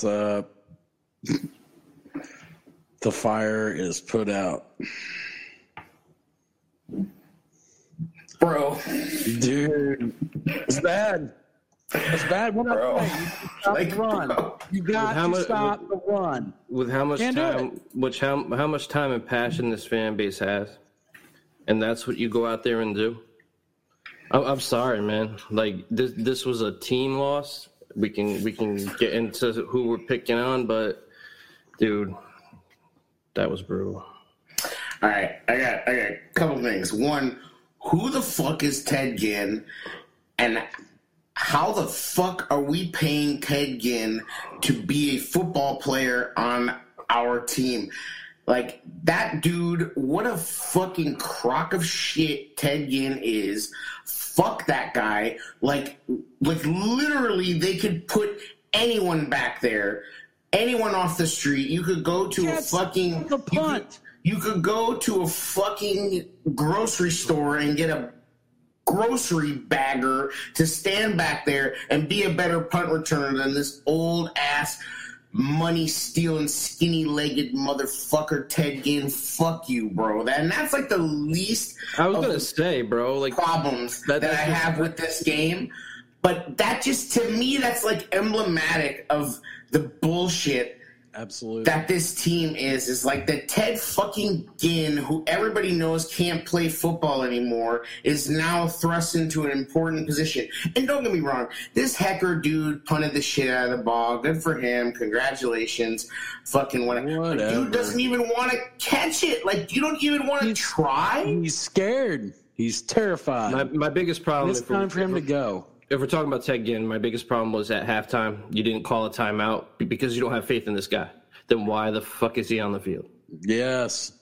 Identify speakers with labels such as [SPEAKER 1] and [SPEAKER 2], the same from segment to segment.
[SPEAKER 1] What's up? the fire is put out.
[SPEAKER 2] Bro.
[SPEAKER 1] Dude, it's bad. It's bad. What
[SPEAKER 2] Bro.
[SPEAKER 1] I say? You stop
[SPEAKER 2] Like,
[SPEAKER 1] the run.
[SPEAKER 2] bro.
[SPEAKER 1] You got
[SPEAKER 3] how
[SPEAKER 1] to
[SPEAKER 3] mu-
[SPEAKER 1] stop the run.
[SPEAKER 3] with how much
[SPEAKER 1] Can't
[SPEAKER 3] time, which how how much time and passion this fan base has, and that's what you go out there and do. I'm, I'm sorry, man. Like this, this was a team loss. We can we can get into who we're picking on, but dude, that was brutal.
[SPEAKER 2] All right, I got I got a couple things. One, who the fuck is Ted Ginn, and how the fuck are we paying Ted Ginn to be a football player on our team? Like that dude, what a fucking crock of shit Ted Ginn is. Fuck that guy. Like, like literally, they could put anyone back there, anyone off the street. You could go to
[SPEAKER 1] Yes,
[SPEAKER 2] a fucking
[SPEAKER 1] the
[SPEAKER 2] you could-
[SPEAKER 1] punt.
[SPEAKER 2] you could go to a fucking grocery store and get a grocery bagger to stand back there and be a better punt returner than this old ass money stealing skinny legged motherfucker Ted Ginn. Fuck you, bro. That, and that's like the least
[SPEAKER 3] I was gonna say, bro, like
[SPEAKER 2] problems
[SPEAKER 3] That-
[SPEAKER 2] that, I
[SPEAKER 3] just-
[SPEAKER 2] have with this game. But that just to me that's like emblematic of the bullshit
[SPEAKER 1] Absolutely.
[SPEAKER 2] that this team is is like the Ted fucking Ginn, who everybody knows can't play football anymore, is now thrust into an important position. And don't get me wrong, this Hekker dude punted the shit out of the ball. Good for him. Congratulations. Fucking whatever. But
[SPEAKER 1] Whatever.
[SPEAKER 2] dude doesn't even want to catch it. Like you don't even want to try.
[SPEAKER 1] He's scared. He's terrified.
[SPEAKER 3] my my biggest problem.
[SPEAKER 1] it's
[SPEAKER 3] if
[SPEAKER 1] time for him to go.
[SPEAKER 3] If we're talking about Ted Ginn, my biggest problem was at halftime. You didn't call a timeout because you don't have faith in this guy. Then why the fuck is he on the field?
[SPEAKER 1] Yes.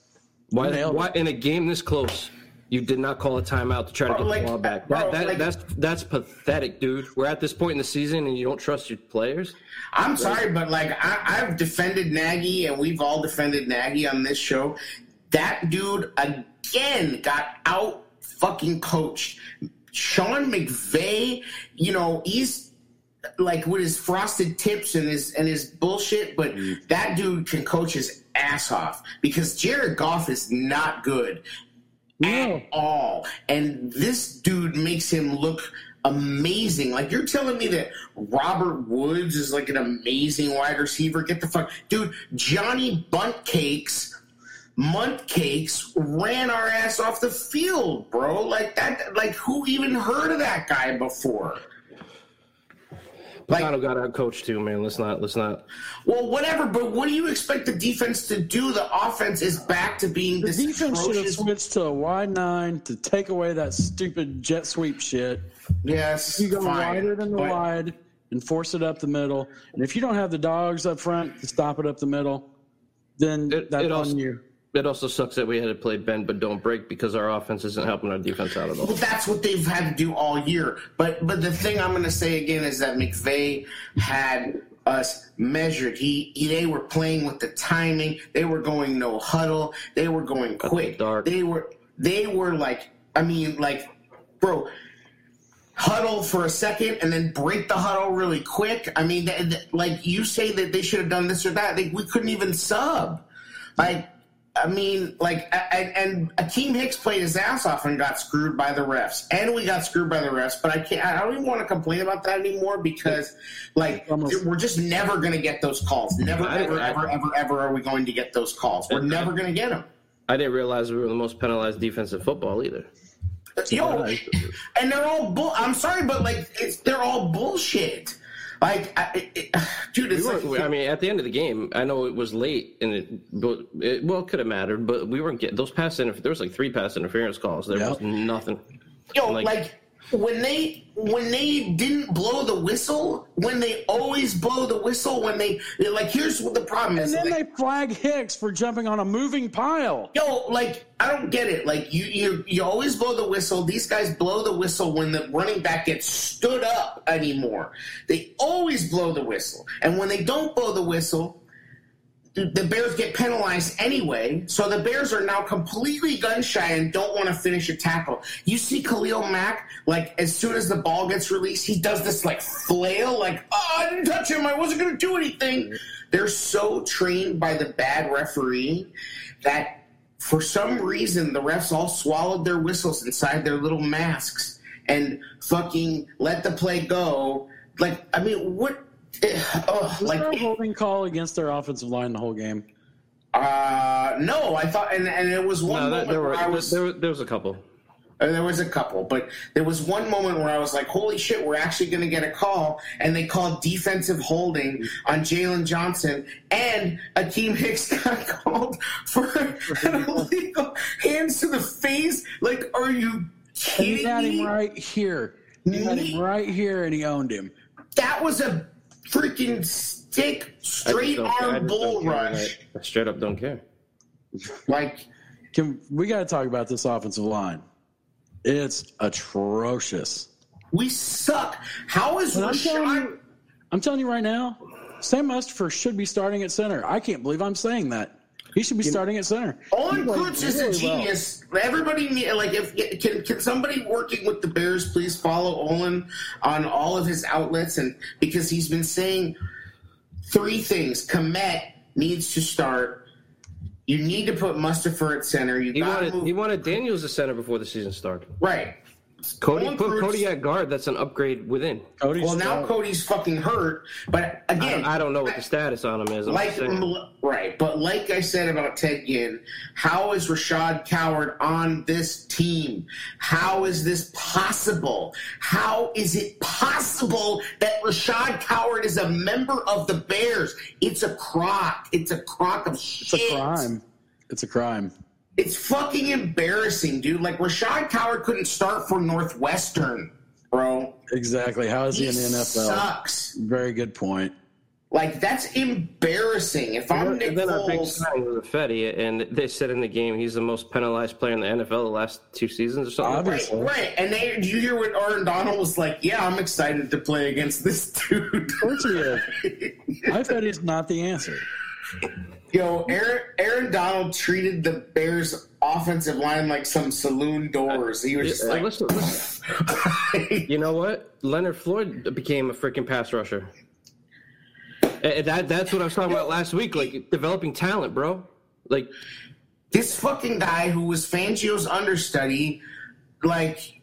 [SPEAKER 3] Why? Why in a game this close? You did not call a timeout to try to get
[SPEAKER 2] like,
[SPEAKER 3] the ball back.
[SPEAKER 2] bro,
[SPEAKER 3] That, that,
[SPEAKER 2] like-
[SPEAKER 3] that's that's pathetic, dude. We're at this point in the season and you don't trust your players.
[SPEAKER 2] I'm sorry, but like I, I've defended Nagy, and we've all defended Nagy on this show. That dude again got out fucking coached. Sean McVay, you know, he's like with his frosted tips and his and his bullshit, but mm. that dude can coach his ass off because Jared Goff is not good
[SPEAKER 1] No.
[SPEAKER 2] at all. And this dude makes him look amazing. Like you're telling me that Robert Woods is like an amazing wide receiver. Get the fuck, dude. Johnny Bunt Cakes. Munt cakes ran our ass off the field, bro. Like that. Like who even heard of that guy before? Like-
[SPEAKER 3] Pagano got out coached too, man. Let's not let's not.
[SPEAKER 2] Well, whatever. But what do you expect the defense to do? The offense is back to being
[SPEAKER 1] The
[SPEAKER 2] this
[SPEAKER 1] defense should have switched to a wide nine to take away that stupid jet sweep shit.
[SPEAKER 2] Yes,
[SPEAKER 1] You go
[SPEAKER 2] fine.
[SPEAKER 1] wider than the
[SPEAKER 2] But-
[SPEAKER 1] wide and force it up the middle. And if you don't have the dogs up front to stop it up the middle, then
[SPEAKER 3] It-
[SPEAKER 1] that's
[SPEAKER 3] it
[SPEAKER 1] on
[SPEAKER 3] also-
[SPEAKER 1] you.
[SPEAKER 3] It also sucks that we had to play bend but don't break because our offense isn't helping our defense out at all.
[SPEAKER 2] Well, that's what they've had to do all year. But but the thing I'm going to say again is that McVay had us measured. He, he they were playing with the timing. They were going no huddle. They were going quick.
[SPEAKER 3] dark.
[SPEAKER 2] They were they were like I mean like bro. Huddle for a second and then break the huddle really quick. I mean, th- th- like you say that they should have done this or that. They, we couldn't even sub. Like, I mean, like, a- a- and Akiem Hicks played his ass off and got screwed by the refs, and we got screwed by the refs. But I can't. I don't even want to complain about that anymore because, like,
[SPEAKER 1] Almost-
[SPEAKER 2] we're just never going to get those calls. Never,
[SPEAKER 3] I-
[SPEAKER 2] ever,
[SPEAKER 3] I-
[SPEAKER 2] ever, ever, ever are we going to get those calls. We're never going to get them.
[SPEAKER 3] I didn't realize we were the most penalized defense in football either.
[SPEAKER 2] Yo, and they're all bull. I'm sorry, but like, it's they're all bullshit. Like, I, it, dude,
[SPEAKER 3] We
[SPEAKER 2] like,
[SPEAKER 3] I mean, at the end of the game, I know it was late, and it, but it well, it could have mattered, but we weren't getting those pass interference. There was like three pass interference calls. There
[SPEAKER 1] Yep.
[SPEAKER 3] was nothing.
[SPEAKER 2] Yo,
[SPEAKER 3] Like-
[SPEAKER 2] like, when they when they didn't blow the whistle, when they always blow the whistle, when they like, here's what the problem
[SPEAKER 1] And
[SPEAKER 2] is.
[SPEAKER 1] then
[SPEAKER 2] like,
[SPEAKER 1] they flag Hicks for jumping on a moving pile.
[SPEAKER 2] Yo, like I don't get it. Like you, you, you always blow the whistle. These guys blow the whistle when the running back gets stood up anymore. They always blow the whistle, and when they don't blow the whistle, the Bears get penalized anyway, so the Bears are now completely gun shy and don't want to finish a tackle. You see Khalil Mack, like as soon as the ball gets released, he does this like flail, like oh I didn't touch him, I wasn't going to do anything. They're so trained by the bad referee that for some reason the refs all swallowed their whistles inside their little masks and fucking let the play go. Like I mean, what? Oh,
[SPEAKER 1] Was
[SPEAKER 2] like
[SPEAKER 1] there a holding call against their offensive line the whole game?
[SPEAKER 2] uh, no, I thought, and, and it was one
[SPEAKER 3] No,
[SPEAKER 2] moment
[SPEAKER 3] there, there were
[SPEAKER 2] I was,
[SPEAKER 3] there, there was a couple.
[SPEAKER 2] uh, there was a couple, but there was one moment where I was like, "Holy shit, we're actually going to get a call!" And they called defensive holding on Jaylon Johnson, and Akiem Hicks got called for an illegal hands to the face. Like, are you
[SPEAKER 1] And
[SPEAKER 2] kidding
[SPEAKER 1] he had
[SPEAKER 2] me?
[SPEAKER 1] him right here. He had him right here, and he owned him.
[SPEAKER 2] That was a freaking stick, straight
[SPEAKER 3] don't care.
[SPEAKER 2] Arm bull rush.
[SPEAKER 3] I straight up don't care.
[SPEAKER 2] Like,
[SPEAKER 1] Can we got to talk about this offensive line? It's atrocious.
[SPEAKER 2] we suck. How is
[SPEAKER 1] And I'm telling you, I'm telling you right now, Sam Mustipher should be starting at center. I can't believe I'm saying that. He should be starting at center.
[SPEAKER 2] Olin
[SPEAKER 1] He played
[SPEAKER 2] Kreutz is a
[SPEAKER 1] really well.
[SPEAKER 2] genius. Everybody need like if can can somebody working with the Bears please follow Olin on all of his outlets and because he's been saying three things. Kmet needs to start. You need to put Mustipher at center. You
[SPEAKER 3] He wanted
[SPEAKER 2] move
[SPEAKER 3] he wanted Daniels to center before the season started.
[SPEAKER 2] right.
[SPEAKER 3] Cody
[SPEAKER 2] Olin
[SPEAKER 3] put Cody at guard. That's an upgrade within.
[SPEAKER 1] Cody's
[SPEAKER 2] Well, now
[SPEAKER 1] out.
[SPEAKER 2] Cody's fucking hurt, but again,
[SPEAKER 3] I, I don't know what the status on him is. I'm
[SPEAKER 2] like right, but like I said about Ted Ginn, how is Rashad Coward on this team? How is this possible? How is it possible that Rashad Coward is a member of the Bears? It's a crock. It's a crock of shit.
[SPEAKER 1] It's a crime. It's a crime.
[SPEAKER 2] It's fucking embarrassing, dude. Like Rashad Coward couldn't start for Northwestern, bro.
[SPEAKER 1] Exactly. How is he
[SPEAKER 2] He
[SPEAKER 1] in the NFL?
[SPEAKER 2] sucks.
[SPEAKER 1] Very good point.
[SPEAKER 2] Like that's embarrassing. If I'm Nick
[SPEAKER 3] And then our big
[SPEAKER 2] Foles,
[SPEAKER 3] signing was Fetty, and they said in the game he's the most penalized player in the NFL the last two seasons or something.
[SPEAKER 1] Obvious.
[SPEAKER 2] Right, right. And they, do you hear what Aaron Donald was like? Yeah, I'm excited to play against this dude.
[SPEAKER 1] Of course he is. I thought he's not the answer.
[SPEAKER 2] Yo, Aaron, Aaron Donald treated the Bears' offensive line like some saloon doors. He was just like,
[SPEAKER 3] listen, listen. You know what? Leonard Floyd became a freaking pass rusher. Eh, That that's what I was talking about last week. Like developing talent, bro. Like
[SPEAKER 2] this fucking guy who was Fangio's understudy, like,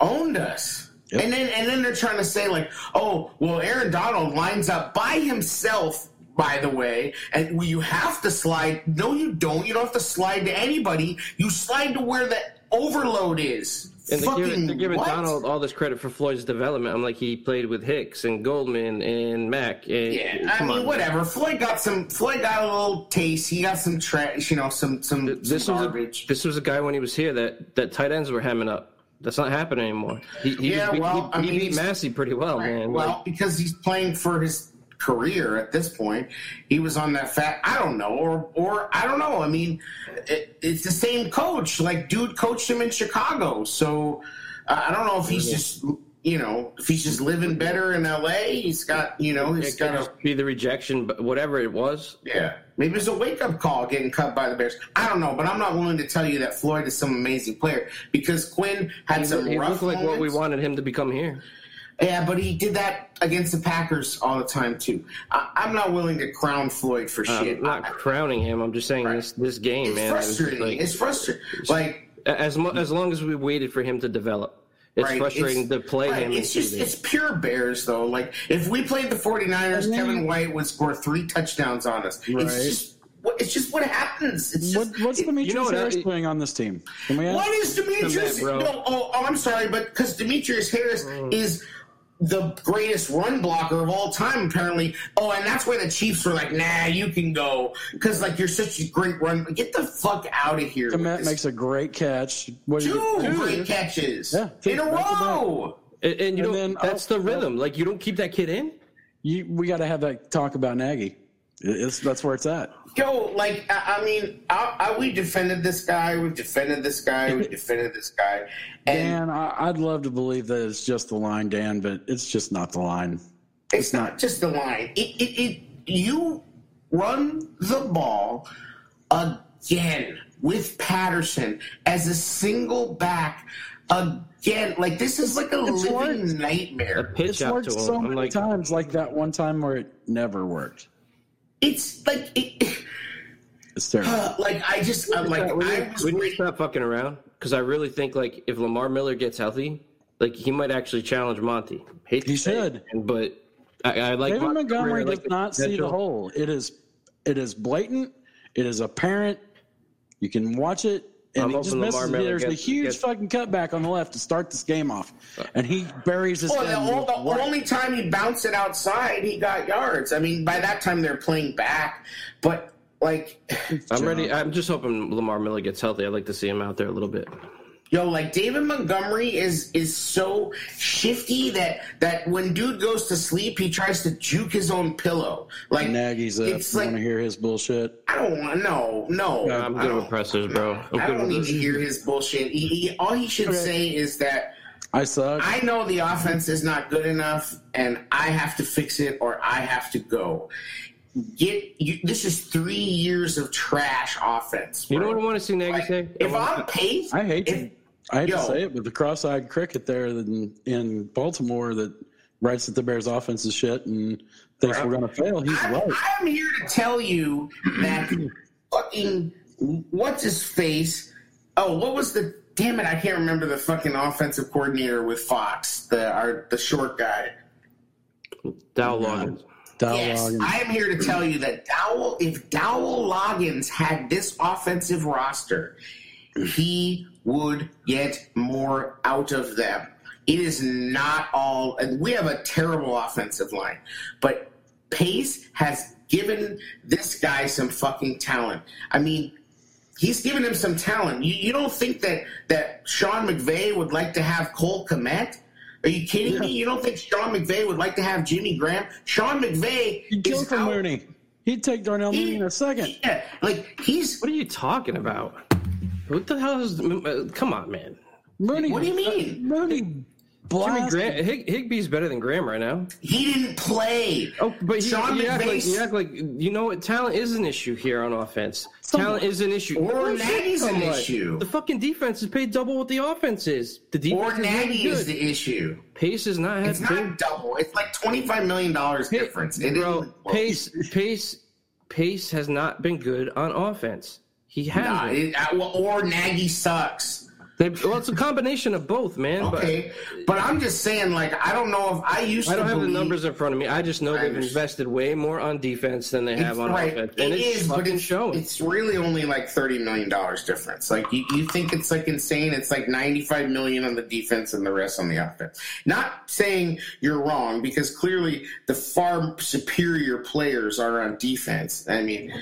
[SPEAKER 2] owned us.
[SPEAKER 1] Yep.
[SPEAKER 2] And then and then they're trying to say like, oh, well, Aaron Donald lines up by himself. By the way, and you have to slide. No, you don't. You don't have to slide to anybody. You slide to where the overload is.
[SPEAKER 3] and they're giving, they're giving? Donald all this credit for Floyd's development. I'm like he played with Hicks and Goldman and Mack. And,
[SPEAKER 2] Yeah, I mean,
[SPEAKER 3] on.
[SPEAKER 2] whatever. Floyd got some. Floyd got a little taste. He got some trash. You know, some some,
[SPEAKER 3] This
[SPEAKER 2] some
[SPEAKER 3] was
[SPEAKER 2] garbage.
[SPEAKER 3] a, this was a guy when he was here that that tight ends were hemming up. That's not happening anymore. He, he,
[SPEAKER 2] Yeah,
[SPEAKER 3] was,
[SPEAKER 2] well,
[SPEAKER 3] he,
[SPEAKER 2] I
[SPEAKER 3] he beat Massie pretty well, man.
[SPEAKER 2] Well,
[SPEAKER 3] Like,
[SPEAKER 2] because he's playing for his career at this point. He was on that fat. I don't know, or or I don't know. I mean, it, it's the same coach. Like, dude coached him in Chicago, so uh, I don't know if he's just you know if he's just living better in L.A. He's got you know he's got
[SPEAKER 3] just be the rejection, but whatever it was.
[SPEAKER 2] yeah. Maybe it's a wake up call getting cut by the Bears. I don't know, but I'm not willing to tell you that Floyd is some amazing player because Quinn had
[SPEAKER 3] He,
[SPEAKER 2] some
[SPEAKER 3] he
[SPEAKER 2] rough
[SPEAKER 3] looked like what we wanted him to become here.
[SPEAKER 2] Yeah, but he did that against the Packers all the time too. I, I'm not willing to crown Floyd for shit.
[SPEAKER 3] I'm not
[SPEAKER 2] I-
[SPEAKER 3] crowning him. I'm just saying
[SPEAKER 2] Right.
[SPEAKER 3] this this game,
[SPEAKER 2] it's
[SPEAKER 3] man. it
[SPEAKER 2] frustrating.
[SPEAKER 3] like-
[SPEAKER 2] it's frustrating. Like
[SPEAKER 3] as mo- as long as we waited for him to develop, it's
[SPEAKER 2] right,
[SPEAKER 3] frustrating
[SPEAKER 2] it's-
[SPEAKER 3] to play
[SPEAKER 2] right,
[SPEAKER 3] him.
[SPEAKER 2] It's just
[SPEAKER 3] see
[SPEAKER 2] it's pure Bears though. Like if we played the 49ers,
[SPEAKER 1] then-
[SPEAKER 2] Kevin White would score three touchdowns on us.
[SPEAKER 1] Right.
[SPEAKER 2] It's just what it's just what happens. It's
[SPEAKER 1] What,
[SPEAKER 2] just
[SPEAKER 1] what's
[SPEAKER 2] it-
[SPEAKER 1] Demetrius
[SPEAKER 3] know what,
[SPEAKER 1] Harris
[SPEAKER 3] uh,
[SPEAKER 1] doing on this team? Can we?
[SPEAKER 2] What is Demetrius?
[SPEAKER 3] Come.
[SPEAKER 2] No, oh, oh, I'm sorry, but because Demetrius Harris
[SPEAKER 3] Mm.
[SPEAKER 2] is the greatest run blocker of all time, apparently. Oh, and that's where the Chiefs were like, "Nah, you can go," because like you're such a great run. Get the fuck out of here! with Kmet
[SPEAKER 1] makes a great catch. What do
[SPEAKER 2] two
[SPEAKER 1] you-
[SPEAKER 2] great catches
[SPEAKER 1] Yeah, two
[SPEAKER 2] in a
[SPEAKER 1] back to back.
[SPEAKER 2] row.
[SPEAKER 3] And, and you
[SPEAKER 1] And
[SPEAKER 3] know
[SPEAKER 1] then
[SPEAKER 3] that's the
[SPEAKER 1] I'll-
[SPEAKER 3] rhythm. Like you don't keep that kid in.
[SPEAKER 1] You, we got to have that talk about Nagy. It's, that's where it's at.
[SPEAKER 2] Yo, like I, I mean, I, I, we defended this guy. We defended this guy. We defended this guy. And
[SPEAKER 1] Dan, I, I'd love to believe that it's just the line, Dan, but it's just not the line.
[SPEAKER 2] It's not just the line. It, it, it, you run the ball again with Patterson as a single back again. Like this is like a
[SPEAKER 1] It's
[SPEAKER 2] living
[SPEAKER 1] worked.
[SPEAKER 3] A
[SPEAKER 2] nightmare.
[SPEAKER 3] pitch
[SPEAKER 1] It's
[SPEAKER 3] out
[SPEAKER 1] worked
[SPEAKER 3] to him.
[SPEAKER 1] so many
[SPEAKER 3] like,
[SPEAKER 1] times, like that one time where it never worked.
[SPEAKER 2] It's like it,
[SPEAKER 1] It's terrible.
[SPEAKER 2] Uh, like I just uh, I'm like
[SPEAKER 3] would
[SPEAKER 2] I
[SPEAKER 3] you,
[SPEAKER 2] was
[SPEAKER 3] would you stop fucking around? Because I really think like if Lamar Miller gets healthy, like he might actually challenge Monty. Hate
[SPEAKER 1] He
[SPEAKER 3] say
[SPEAKER 1] should.
[SPEAKER 3] it, but I, I like
[SPEAKER 1] David
[SPEAKER 3] Montgomery.
[SPEAKER 1] Montgomery
[SPEAKER 3] I like
[SPEAKER 1] does not see the
[SPEAKER 3] potential.
[SPEAKER 1] hole. It is, it is blatant. It is apparent. You can watch it, and
[SPEAKER 3] I'm
[SPEAKER 1] he just
[SPEAKER 3] hoping Lamar
[SPEAKER 1] misses.
[SPEAKER 3] Miller
[SPEAKER 1] There's a huge
[SPEAKER 3] gets-
[SPEAKER 1] fucking cutback on the left to start this game off, and he buries his head.
[SPEAKER 2] the,
[SPEAKER 1] in
[SPEAKER 2] the
[SPEAKER 1] right.
[SPEAKER 2] only time he bounced it outside, he got yards. I mean, by that time they're playing back, but like,
[SPEAKER 3] I'm ready. I'm just hoping Lamar Miller gets healthy. I'd like to see him out there a little bit.
[SPEAKER 2] Yo, like David Montgomery is is so shifty that that when dude goes to sleep, he tries to juke his own pillow. Like
[SPEAKER 1] Nagy's up.
[SPEAKER 2] It's
[SPEAKER 1] You
[SPEAKER 2] like
[SPEAKER 1] want to hear his bullshit?
[SPEAKER 2] I don't want no no.
[SPEAKER 3] I'm good with pressers, bro. I'm
[SPEAKER 2] I don't
[SPEAKER 3] with
[SPEAKER 2] need
[SPEAKER 3] this.
[SPEAKER 2] to hear his bullshit. He, he, all he should say is that
[SPEAKER 1] I suck.
[SPEAKER 2] I know the offense is not good enough, and I have to fix it, or I have to go. Get you, this is three years of trash offense.
[SPEAKER 3] You know what I want to see Nagy
[SPEAKER 2] Like,
[SPEAKER 3] say?
[SPEAKER 2] if
[SPEAKER 3] I want
[SPEAKER 2] I'm Pace,
[SPEAKER 1] I hate
[SPEAKER 2] if,
[SPEAKER 1] to, I hate
[SPEAKER 2] yo.
[SPEAKER 1] to say it, but the cross-eyed cricket there in, in Baltimore that writes that the Bears' offense is shit and thinks we're going to fail. He's
[SPEAKER 2] I'm,
[SPEAKER 1] right.
[SPEAKER 2] I'm here to tell you that fucking what's his face? Oh, what was the damn it? I can't remember the fucking offensive coordinator with Fox, the our the short guy.
[SPEAKER 3] Dow Loggains.
[SPEAKER 1] Dow
[SPEAKER 2] Yes,
[SPEAKER 1] Loggains.
[SPEAKER 2] I am here to tell you that Dowell, if Dowell Loggains had this offensive roster, he would get more out of them. It is not all, and we have a terrible offensive line, but Pace has given this guy some fucking talent. I mean, he's given him some talent. You, you don't think that that Sean McVay would like to have Cole Kmet? Are you kidding me? You don't think Sean McVay would like to have Jimmy Graham? Sean McVay
[SPEAKER 1] He'd kill
[SPEAKER 2] is
[SPEAKER 1] for
[SPEAKER 2] out.
[SPEAKER 1] Mooney. He'd take Darnell Mooney in a second.
[SPEAKER 2] Yeah, like he's.
[SPEAKER 3] What are you talking about? What the hell is? uh, Come on, man.
[SPEAKER 1] Mooney.
[SPEAKER 2] What do you mean?
[SPEAKER 1] Mooney
[SPEAKER 3] Jimmy
[SPEAKER 1] blasted.
[SPEAKER 3] Graham, Hig, Higby's better than Graham right now.
[SPEAKER 2] He didn't play.
[SPEAKER 3] Oh, but he,
[SPEAKER 2] Sean
[SPEAKER 3] you, act like,
[SPEAKER 2] McVay's-
[SPEAKER 3] you act like you know what? Talent is an issue here on offense. Talent is an issue.
[SPEAKER 2] Or
[SPEAKER 3] Bullshit,
[SPEAKER 2] Nagy's an
[SPEAKER 3] somewhat.
[SPEAKER 2] issue.
[SPEAKER 3] The fucking defense is paid double what the offense is. The defense
[SPEAKER 2] Or
[SPEAKER 3] is really
[SPEAKER 2] Nagy
[SPEAKER 3] good.
[SPEAKER 2] is the issue.
[SPEAKER 3] Pace is not had
[SPEAKER 2] It's
[SPEAKER 3] big
[SPEAKER 2] not double. It's like twenty five million dollars difference. It
[SPEAKER 3] bro. Pace, Pace, Pace has not been good on offense. He hasn't.
[SPEAKER 2] nah, or Nagy sucks.
[SPEAKER 3] They, well, it's a combination of both, man.
[SPEAKER 2] Okay, but I'm just saying, like, I don't know if I used
[SPEAKER 3] But I don't have the numbers in front of me. I just know
[SPEAKER 2] I
[SPEAKER 3] they've
[SPEAKER 2] understand.
[SPEAKER 3] invested way more on defense than they have on
[SPEAKER 2] right.
[SPEAKER 3] offense,
[SPEAKER 2] It
[SPEAKER 3] it's
[SPEAKER 2] is, but it's,
[SPEAKER 3] showing.
[SPEAKER 2] it's really only like thirty million dollars difference. Like you, you think it's like insane. It's like ninety five million on the defense and the rest on the offense. Not saying you're wrong because clearly the far superior players are on defense. I mean,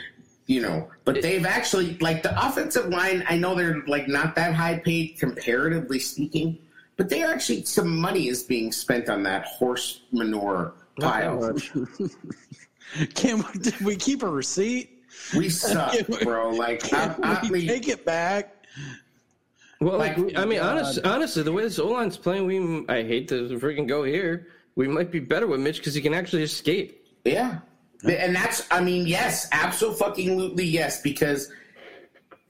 [SPEAKER 2] you know, but they've actually like the offensive line. I know they're like not that high paid comparatively speaking, but they actually some money is being spent on that horse manure pile.
[SPEAKER 3] Oh,
[SPEAKER 1] can we, did we keep a receipt?
[SPEAKER 2] We suck, bro. Like
[SPEAKER 1] Can
[SPEAKER 2] I
[SPEAKER 1] we
[SPEAKER 2] mean,
[SPEAKER 1] take it back?
[SPEAKER 3] Well, like,
[SPEAKER 2] Like,
[SPEAKER 3] I mean,
[SPEAKER 1] God.
[SPEAKER 3] honest, honestly, the way this O line's playing, we I hate to freaking go here. We might be better with Mitch because he can actually escape.
[SPEAKER 2] Yeah. And that's, I mean, yes, absolutely yes, because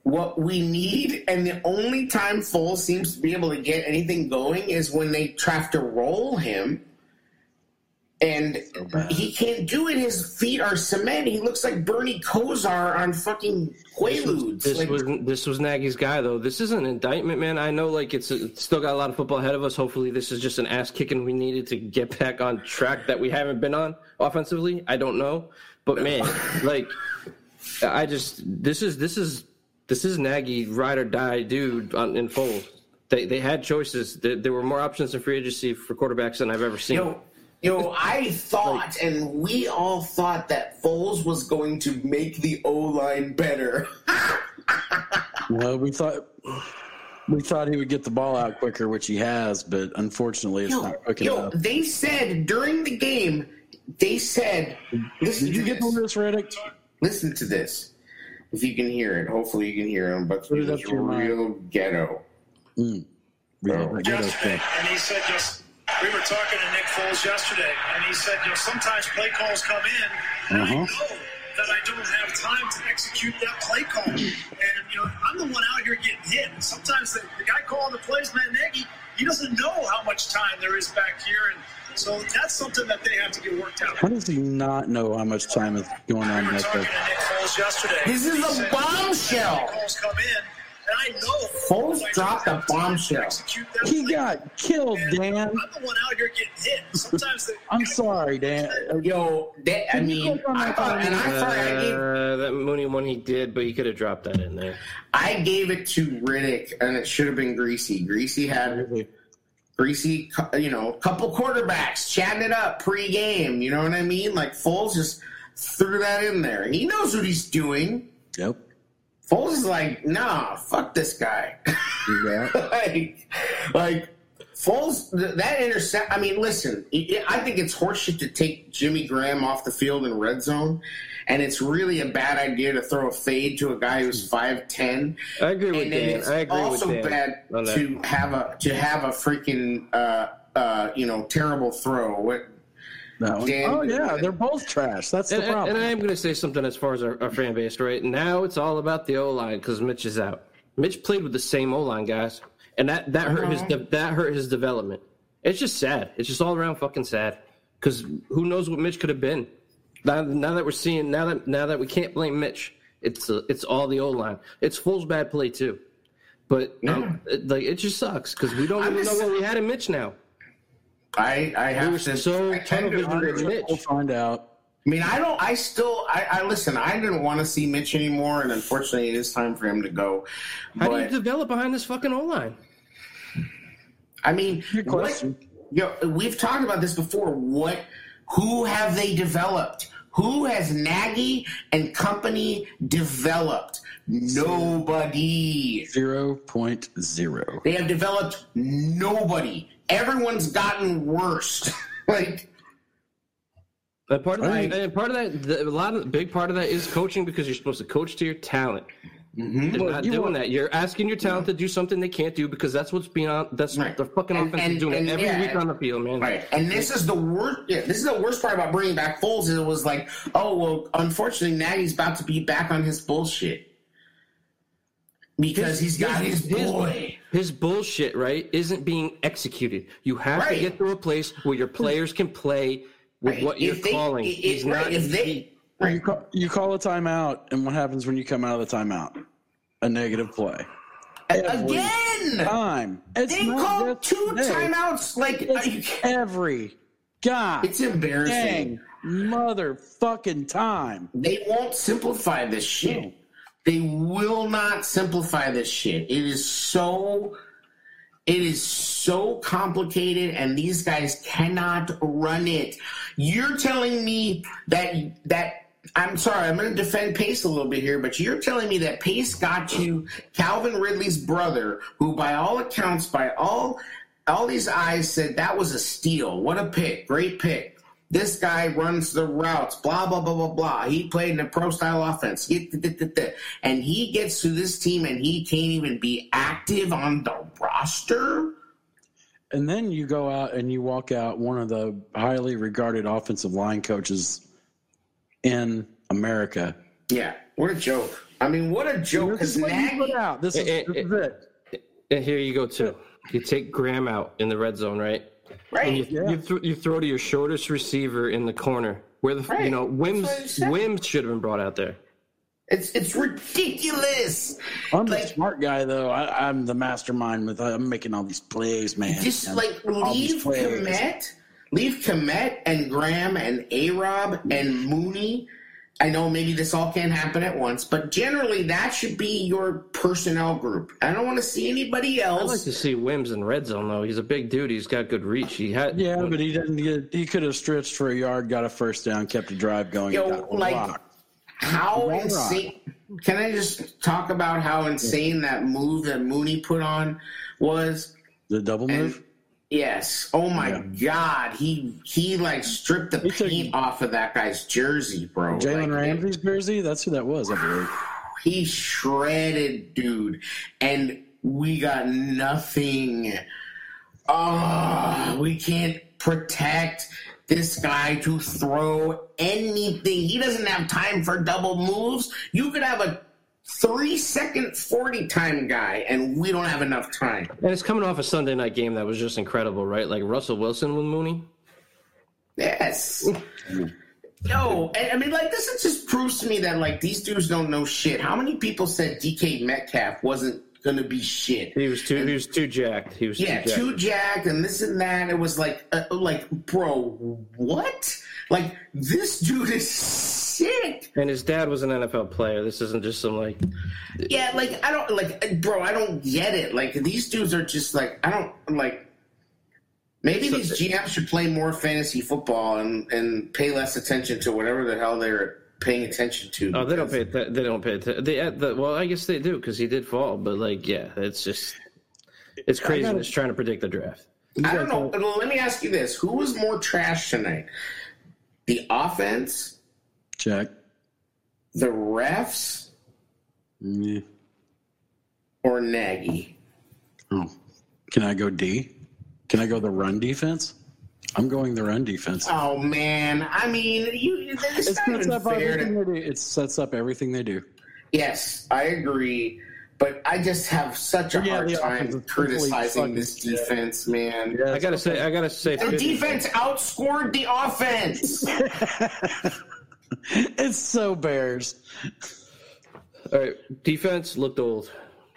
[SPEAKER 2] what we need, and the only time Foles seems to be able to get anything going is when they try to roll him. And oh, he can't do it. His feet are cement. He looks like Bernie Kosar on fucking Quaaludes.
[SPEAKER 3] This
[SPEAKER 2] Like,
[SPEAKER 3] was this was Nagy's guy though. This is an indictment, man. I know like it's, it's still got a lot of football ahead of us. Hopefully, this is just an ass kicking we needed to get back on track that we haven't been on offensively. I don't know, but man, like I just this is this is this is Nagy ride or die dude on, in full. They they had choices. There, there were more options in free agency for quarterbacks than I've ever seen.
[SPEAKER 2] Yo, yo, I thought, and we all thought that Foles was going to make the O line better.
[SPEAKER 1] Well, we thought we thought he would get the ball out quicker, which he has, but unfortunately, it's
[SPEAKER 2] Yo,
[SPEAKER 1] not quick
[SPEAKER 2] yo,
[SPEAKER 1] enough.
[SPEAKER 2] they said during the game, they said, listen
[SPEAKER 1] Did
[SPEAKER 2] to
[SPEAKER 1] you get
[SPEAKER 2] this.
[SPEAKER 1] the Louis Riddick?
[SPEAKER 2] Listen to this. If you can hear it, hopefully you can hear him, but it's
[SPEAKER 1] up to your mic.
[SPEAKER 2] real ghetto.
[SPEAKER 1] We
[SPEAKER 2] Oh.
[SPEAKER 1] did get
[SPEAKER 4] and he said just we were talking to Nick Foles yesterday, and he said, you know, sometimes play calls come in, and
[SPEAKER 1] Uh-huh.
[SPEAKER 4] I know that I don't have time to execute that play call. And, you know, I'm the one out here getting hit. And sometimes the, the guy calling the plays, Matt Nagy, he doesn't know how much time there is back here. And so that's something that they have to get worked out.
[SPEAKER 1] How does he not know how much time is going on
[SPEAKER 4] We
[SPEAKER 1] in
[SPEAKER 4] were talking to? Nick Foles yesterday.
[SPEAKER 2] This is a
[SPEAKER 4] said,
[SPEAKER 2] bombshell.
[SPEAKER 4] "When Calls come in, and I know
[SPEAKER 2] Foles
[SPEAKER 4] that I don't
[SPEAKER 2] dropped a
[SPEAKER 4] have time to
[SPEAKER 2] bombshell.
[SPEAKER 1] He
[SPEAKER 4] play.
[SPEAKER 1] got killed,
[SPEAKER 4] And
[SPEAKER 1] Dan.
[SPEAKER 4] I'm the one out here getting hit. Sometimes
[SPEAKER 1] I'm sorry, Dan.
[SPEAKER 2] Yo, that, I
[SPEAKER 1] Can
[SPEAKER 2] mean, I thought, and I thought I gave,
[SPEAKER 3] Uh, that Mooney one he did, but he could have dropped that in there.
[SPEAKER 2] I gave it to Riddick, and it should have been Greasy. Greasy had Greasy, you know, couple quarterbacks chatting it up pre-game. You know what I mean? Like Foles just threw that in there. He knows what he's doing.
[SPEAKER 1] Yep.
[SPEAKER 2] Foles is like, nah, fuck this guy.
[SPEAKER 1] Yeah.
[SPEAKER 2] like, like Foles, that intercept. I mean, listen, I think it's horseshit to take Jimmy Graham off the field in red zone, and it's really a bad idea to throw a fade to a guy who's five ten.
[SPEAKER 3] I agree with
[SPEAKER 2] And
[SPEAKER 3] Dan.
[SPEAKER 2] it's
[SPEAKER 3] I agree
[SPEAKER 2] also
[SPEAKER 3] with Dan
[SPEAKER 2] bad to have a to have a freaking uh, uh, you know terrible throw. What
[SPEAKER 1] That one.
[SPEAKER 2] Dan-
[SPEAKER 1] Oh yeah, they're both trash. That's the
[SPEAKER 3] And, and,
[SPEAKER 1] problem.
[SPEAKER 3] and I am going to say something as far as our, our fan base, right? Now it's all about the O line because Mitch is out. Mitch played with the same O line guys, and that that hurt his de- that hurt his development. It's just sad. It's just all around fucking sad because who knows what Mitch could have been. Now, now that we're seeing now that now that we can't blame Mitch, it's uh, it's all the O line. It's Foles' bad play too, but um, it, like it just sucks because we don't
[SPEAKER 2] I'm
[SPEAKER 3] even
[SPEAKER 2] just-
[SPEAKER 3] know what we had in Mitch now.
[SPEAKER 2] I I have
[SPEAKER 3] were
[SPEAKER 2] to
[SPEAKER 3] so
[SPEAKER 2] I tend to
[SPEAKER 3] tunnel vision Mitch.
[SPEAKER 1] We'll find out.
[SPEAKER 2] I mean, I don't. I still. I, I listen. I didn't want to see Mitch anymore, and unfortunately, it is time for him to go.
[SPEAKER 3] How do you develop behind this fucking O line?
[SPEAKER 2] I mean,
[SPEAKER 1] Good
[SPEAKER 2] what,
[SPEAKER 1] question.
[SPEAKER 2] you know, we've talked about this before. What? Who have they developed? Who has Nagy and company developed? Nobody.
[SPEAKER 1] Zero point zero.
[SPEAKER 2] They have developed nobody. Everyone's gotten worse. like,
[SPEAKER 3] And part of that, part of that, the, a lot of the big part of that is coaching because you're supposed to coach to your talent. Mm-hmm. They're
[SPEAKER 1] Well,
[SPEAKER 3] not doing
[SPEAKER 1] want-
[SPEAKER 3] that. You're asking your talent to do something they can't do because that's what's being on. That's
[SPEAKER 2] Right.
[SPEAKER 3] what the fucking
[SPEAKER 2] And-
[SPEAKER 3] offense
[SPEAKER 2] and-
[SPEAKER 3] is doing
[SPEAKER 2] and
[SPEAKER 3] every
[SPEAKER 2] yeah,
[SPEAKER 3] week on the field, man.
[SPEAKER 2] Right, and this is the worst. Yeah, this is the worst part about bringing back Foles. Is it was like, oh well, unfortunately, Nagy's about to be back on his bullshit because he's got his, boy.
[SPEAKER 3] His bullshit, right, isn't being executed. You have
[SPEAKER 2] Right.
[SPEAKER 3] to get to a place where your players can play with
[SPEAKER 2] Right.
[SPEAKER 3] what you're
[SPEAKER 2] If they-
[SPEAKER 3] calling.
[SPEAKER 2] i-
[SPEAKER 3] He's
[SPEAKER 2] right,
[SPEAKER 3] not.
[SPEAKER 2] if they
[SPEAKER 3] he-
[SPEAKER 1] You call, you call a timeout, and what happens when you come out of the timeout? A negative play.
[SPEAKER 2] again,
[SPEAKER 1] Time. It's
[SPEAKER 2] they
[SPEAKER 1] not
[SPEAKER 2] called two
[SPEAKER 1] today.
[SPEAKER 2] timeouts. Like,
[SPEAKER 1] It's every god
[SPEAKER 2] it's embarrassing.
[SPEAKER 1] dang motherfucking time.
[SPEAKER 2] They won't simplify this shit. They will not simplify this shit. It is so it is so complicated and these guys cannot run it. You're telling me that that I'm sorry, I'm going to defend Pace a little bit here, but you're telling me that Pace got you Calvin Ridley's brother, who by all accounts, by all all these eyes said that was a steal. What a pick. Great pick. This guy runs the routes, blah, blah, blah, blah, blah. He played in a pro style offense. And he gets to this team and he can't even be active on the roster.
[SPEAKER 1] And then you go out and you walk out one of the highly regarded offensive line coaches in America.
[SPEAKER 2] Yeah, what a joke. I mean, what a joke.
[SPEAKER 1] This is
[SPEAKER 2] Because
[SPEAKER 1] what you put out. This is,
[SPEAKER 3] Eh, eh,
[SPEAKER 1] this is it.
[SPEAKER 3] and here you go too. You take Graham out in the red zone, right? And you,
[SPEAKER 2] right?
[SPEAKER 1] Yeah.
[SPEAKER 3] you, th- you throw to your shortest receiver in the corner, where the
[SPEAKER 2] Right.
[SPEAKER 3] you know
[SPEAKER 2] That's what
[SPEAKER 3] Wims. Wims should have been brought out there.
[SPEAKER 2] It's it's ridiculous.
[SPEAKER 1] I'm the smart guy, though. I, I'm the mastermind with. I'm making all these plays, man.
[SPEAKER 2] Just
[SPEAKER 1] And
[SPEAKER 2] like leave
[SPEAKER 1] plays.
[SPEAKER 2] Kmet, leave Kmet and Graham and A Rob and Mooney. I know maybe this all can't happen at once, but generally that should be your personnel group. I don't want to see anybody else.
[SPEAKER 3] I'd like to see Wims in red zone though. He's a big dude. He's got good reach. He had
[SPEAKER 1] Yeah, but he didn't get. He could have stretched for a yard, got a first down, kept a drive going.
[SPEAKER 2] Yo,
[SPEAKER 1] and got a
[SPEAKER 2] like,
[SPEAKER 1] rock.
[SPEAKER 2] How
[SPEAKER 1] Wrong
[SPEAKER 2] insane! Can I just talk about how insane that move that Mooney put on was?
[SPEAKER 1] the double
[SPEAKER 2] And
[SPEAKER 1] move.
[SPEAKER 2] Yes, oh my
[SPEAKER 1] Yeah.
[SPEAKER 2] god, he he like stripped the
[SPEAKER 1] He took-
[SPEAKER 2] paint off of that guy's jersey, bro.
[SPEAKER 1] Jalen
[SPEAKER 2] Like,
[SPEAKER 1] Ramsey's jersey. That's who that was, I believe.
[SPEAKER 2] He shredded, dude, and we got nothing. Oh, we can't protect this guy to throw anything. He doesn't have time for double moves. You could have a three second 40 time guy, and we don't have enough time.
[SPEAKER 3] And it's coming off a Sunday night game that was just incredible, right? Like Russell Wilson with Mooney.
[SPEAKER 2] Yes. No, I I mean, like this is just proves to me that like these dudes don't know shit. How many people said DK Metcalf wasn't gonna be shit?
[SPEAKER 3] He was too. He was too jacked. He was
[SPEAKER 2] Yeah,
[SPEAKER 3] too jacked.
[SPEAKER 2] too jacked and this and that. It was like, uh, like, bro, what? Like this dude is sick.
[SPEAKER 3] and his dad was an NFL player. This isn't just some like.
[SPEAKER 2] Yeah, like I don't like, bro. I don't get it. Like these dudes are just like I don't like. Maybe
[SPEAKER 3] So-
[SPEAKER 2] these GMs should play more fantasy football and and pay less attention to whatever the hell they're paying attention to.
[SPEAKER 3] Oh, they don't pay. They don't pay. They, uh, the, well, I guess they do because he did fall. But like, yeah, it's just. It's crazy.
[SPEAKER 1] gotta-
[SPEAKER 3] trying to predict the draft.
[SPEAKER 2] I don't know. Let me ask you this: Who was more trash tonight? The offense,
[SPEAKER 1] Check.
[SPEAKER 2] the refs,
[SPEAKER 1] Yeah.
[SPEAKER 2] or Nagy?
[SPEAKER 1] Oh. Can I go D? Can I go the run defense? I'm going the run defense.
[SPEAKER 2] Oh man, I mean, you. It's
[SPEAKER 1] It sets
[SPEAKER 2] even
[SPEAKER 1] up
[SPEAKER 2] fair.
[SPEAKER 1] everything
[SPEAKER 2] To,
[SPEAKER 1] they do. It sets up everything they do.
[SPEAKER 2] yes, I agree, but I just have such a
[SPEAKER 1] Yeah,
[SPEAKER 2] hard time criticizing this
[SPEAKER 1] shit.
[SPEAKER 2] defense, man.
[SPEAKER 3] I gotta say. I gotta say.
[SPEAKER 2] The defense outscored the offense.
[SPEAKER 1] It's so Bears.
[SPEAKER 3] All right, defense looked old.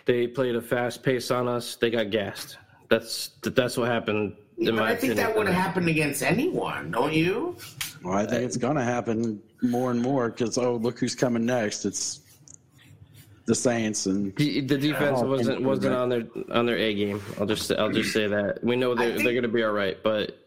[SPEAKER 3] They played a fast pace on us. They got gassed. That's that's what happened. In
[SPEAKER 2] but
[SPEAKER 3] my
[SPEAKER 2] I think
[SPEAKER 3] opinion.
[SPEAKER 2] that would have happened against anyone, don't you?
[SPEAKER 1] Well, I think it's going to happen more and more because oh, look who's coming next. It's the Saints and
[SPEAKER 3] The, the defense wasn't wasn't on their on their A game. I'll just I'll just say that we know they're they're gonna be all right, but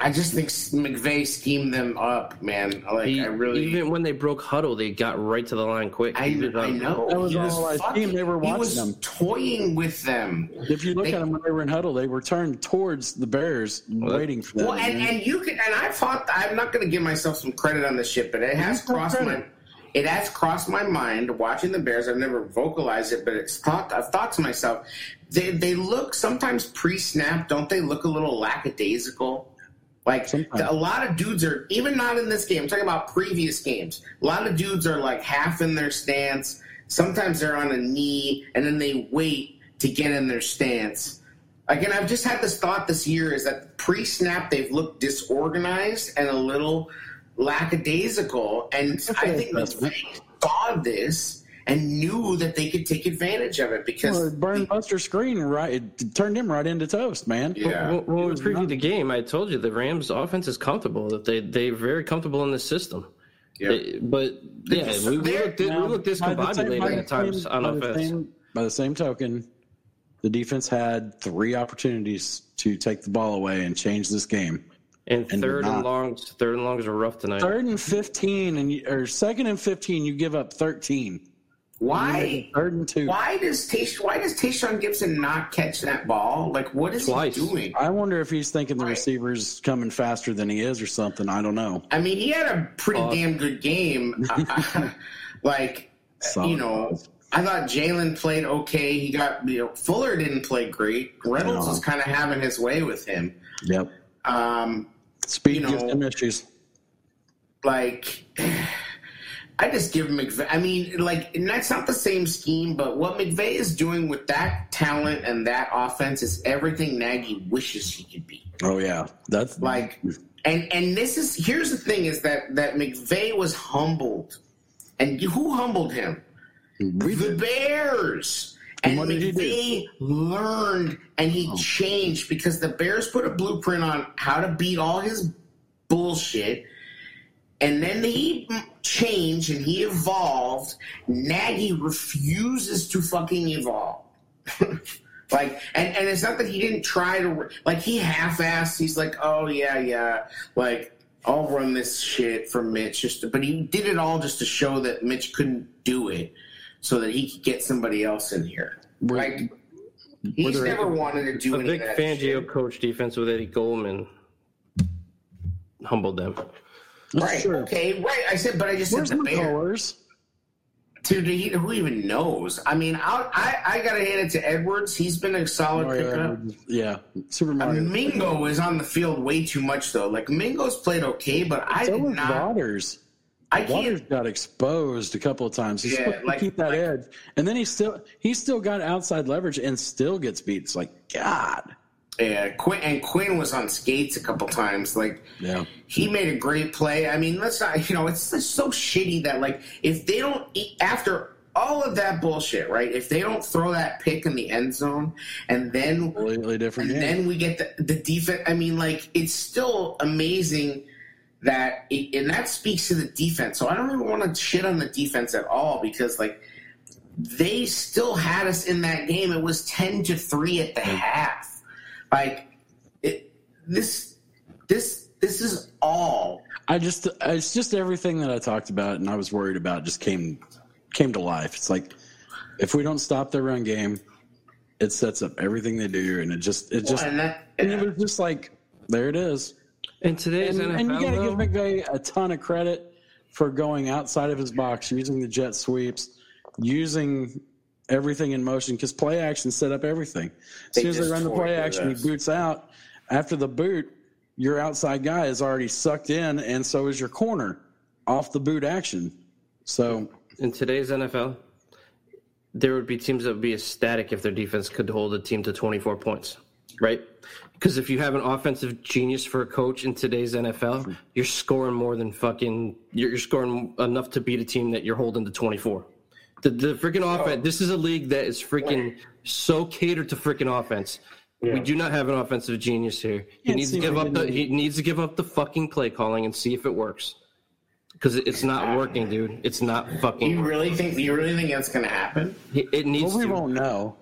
[SPEAKER 2] I just think McVay schemed them up, man. Like
[SPEAKER 3] he,
[SPEAKER 2] I really,
[SPEAKER 3] even when they broke huddle, they got right to the line quick.
[SPEAKER 2] I, I know.
[SPEAKER 1] That was
[SPEAKER 2] he
[SPEAKER 1] all I
[SPEAKER 2] fucking-
[SPEAKER 1] They were
[SPEAKER 2] he
[SPEAKER 1] watching
[SPEAKER 2] was
[SPEAKER 1] them.
[SPEAKER 2] toying with them.
[SPEAKER 1] if you look
[SPEAKER 2] They-
[SPEAKER 1] at them when they were in huddle, they were turned towards the Bears, waiting for them.
[SPEAKER 2] Well, and, and you can, and I thought I'm not going to give myself some credit on this shit, but it has
[SPEAKER 1] some
[SPEAKER 2] crossed my, it has crossed my mind watching the Bears. I've never vocalized it, but it's thought. I've thought to myself, they they look sometimes pre-snap, don't they look a little lackadaisical? Like
[SPEAKER 1] Sometimes.
[SPEAKER 2] a lot of dudes are even not in this game. I'm talking about previous games. A lot of dudes are like half in their stance. Sometimes they're on a knee, and then they wait to get in their stance. Again, I've just had this thought this year is that pre-snap they've looked disorganized and a little lackadaisical, and I think
[SPEAKER 1] assessment.
[SPEAKER 2] McVay saw this and knew that they could take advantage of it because
[SPEAKER 1] Well, it burned Buster Skrine right. It turned him right into toast, man.
[SPEAKER 2] yeah.
[SPEAKER 3] When, when we
[SPEAKER 1] was
[SPEAKER 3] previewed
[SPEAKER 1] not-
[SPEAKER 3] the game, I told you the Rams' offense is comfortable. That they they're very comfortable in this system.
[SPEAKER 2] Yeah.
[SPEAKER 3] They- but yeah, we, we
[SPEAKER 2] They're-
[SPEAKER 3] looked we
[SPEAKER 1] Now,
[SPEAKER 3] looked
[SPEAKER 1] by the same-
[SPEAKER 3] discombobulated at times
[SPEAKER 1] same-
[SPEAKER 3] on
[SPEAKER 1] by the same- by the same token, the defense had three opportunities to take the ball away and change this game.
[SPEAKER 3] And
[SPEAKER 1] and
[SPEAKER 3] third
[SPEAKER 1] did
[SPEAKER 3] and longs, third and longs are rough tonight.
[SPEAKER 1] Third and fifteen, and you, or second and fifteen, you give up thirteen.
[SPEAKER 2] Why?
[SPEAKER 1] Third and two.
[SPEAKER 2] Why does Tashaun, why does Tashaun Gipson not catch that ball? Like, what is
[SPEAKER 3] Twice.
[SPEAKER 2] he doing?
[SPEAKER 1] I wonder if he's thinking the
[SPEAKER 2] Right.
[SPEAKER 1] receiver's coming faster than he is, or something. I don't know.
[SPEAKER 2] I mean, he had a pretty
[SPEAKER 3] Uh,
[SPEAKER 2] damn good game. like,
[SPEAKER 1] Solid.
[SPEAKER 2] you know, I thought Jaylon played okay. He got, you know, Fuller didn't play great. Reynolds
[SPEAKER 1] No.
[SPEAKER 2] was kind of having his way with him.
[SPEAKER 1] Yep.
[SPEAKER 2] Um,
[SPEAKER 1] Speed
[SPEAKER 2] You know-
[SPEAKER 1] gives him issues.
[SPEAKER 2] like I just give McVay. I mean, like, and that's not the same scheme, but what McVay is doing with that talent and that offense is everything Nagy wishes he could be.
[SPEAKER 1] Oh yeah, that's
[SPEAKER 2] Like, and and this is here's the thing: is that that McVay was humbled, and who humbled him?
[SPEAKER 1] we
[SPEAKER 2] the
[SPEAKER 1] did.
[SPEAKER 2] Bears. And
[SPEAKER 1] what did he do?
[SPEAKER 2] McVay learned and he
[SPEAKER 1] Oh.
[SPEAKER 2] changed because the Bears put a blueprint on how to beat all his bullshit. And then he changed and he evolved. Nagy refuses to fucking evolve. like, and, and it's not that he didn't try to, like, he half assed. He's like, oh, yeah, yeah. Like, I'll run this shit for Mitch. Just to, but he did it all just to show that Mitch couldn't do it so that he could get somebody else in here.
[SPEAKER 1] Were-
[SPEAKER 2] Like, he's never wanted to do
[SPEAKER 3] A
[SPEAKER 2] any
[SPEAKER 3] big Fangio
[SPEAKER 2] shit.
[SPEAKER 3] coach defense with Eddie Goldman humbled them.
[SPEAKER 2] Right.
[SPEAKER 1] true.
[SPEAKER 2] Okay. Right. I said, but I just
[SPEAKER 1] Where's
[SPEAKER 2] said the.
[SPEAKER 1] McCullers?
[SPEAKER 2] Dude, he, who even knows? I mean, I'll, I I gotta hand it to Edwards. He's been a solid
[SPEAKER 1] Mario
[SPEAKER 2] pickup.
[SPEAKER 1] Edwards, yeah, Super
[SPEAKER 2] uh,
[SPEAKER 1] Mario.
[SPEAKER 2] mean, Mingo is on the field way too much though. Like Mingo's played okay, but I
[SPEAKER 1] so
[SPEAKER 2] did not.
[SPEAKER 1] Waters.
[SPEAKER 2] I
[SPEAKER 1] Waters got exposed a couple of times. He's
[SPEAKER 2] Yeah, like-
[SPEAKER 1] keep that
[SPEAKER 2] like-
[SPEAKER 1] edge, and then he still he still got outside leverage and still gets beat. It's like God.
[SPEAKER 2] Yeah, Quinn and Quinn was on skates a couple times. Like
[SPEAKER 1] Yeah.
[SPEAKER 2] he made a great play. I mean, let's not. You know, it's just so shitty that like if they don't e, after all of that bullshit, right? If they don't throw that pick in the end zone, and then
[SPEAKER 1] Completely different
[SPEAKER 2] and
[SPEAKER 1] game.
[SPEAKER 2] then we get the, the defense. I mean, like it's still amazing that, it, and that speaks to the defense. So I don't even want to shit on the defense at all because like they still had us in that game. It was ten to three at the half. Like it, this, this, this is all.
[SPEAKER 1] I just it's just everything that I talked about and I was worried about just came came to life. It's like if we don't stop their run game, it sets up everything they do, and it just it just
[SPEAKER 2] and that,
[SPEAKER 1] and it was just like there it is.
[SPEAKER 3] In today's
[SPEAKER 1] And,
[SPEAKER 3] NFL,
[SPEAKER 1] and you got to give
[SPEAKER 3] though,
[SPEAKER 1] McVay a ton of credit for going outside of his box, using the jet sweeps, using everything in motion because play action set up everything. As
[SPEAKER 2] They
[SPEAKER 1] soon as they run the play
[SPEAKER 2] through
[SPEAKER 1] action, he boots out. After the boot, your outside guy is already sucked in, and so is your corner off the boot action. So
[SPEAKER 3] in today's NFL, there would be teams that would be ecstatic if their defense could hold a team to 24 points, right? Because if you have an offensive genius for a coach in today's NFL, you're scoring more than fucking. You're, you're scoring enough to beat a team that you're holding to 24. The, the freaking offense. This is a league that is freaking so catered to freaking offense. We do not have an offensive genius here. He
[SPEAKER 1] Can't
[SPEAKER 3] needs to give up the.
[SPEAKER 1] do.
[SPEAKER 3] He needs to give up the fucking play calling and see if it works. Because it's not working, dude. It's not fucking.
[SPEAKER 2] you really think? You really think that's going to happen?
[SPEAKER 3] It it needs
[SPEAKER 1] well, we
[SPEAKER 3] to.
[SPEAKER 1] won't know.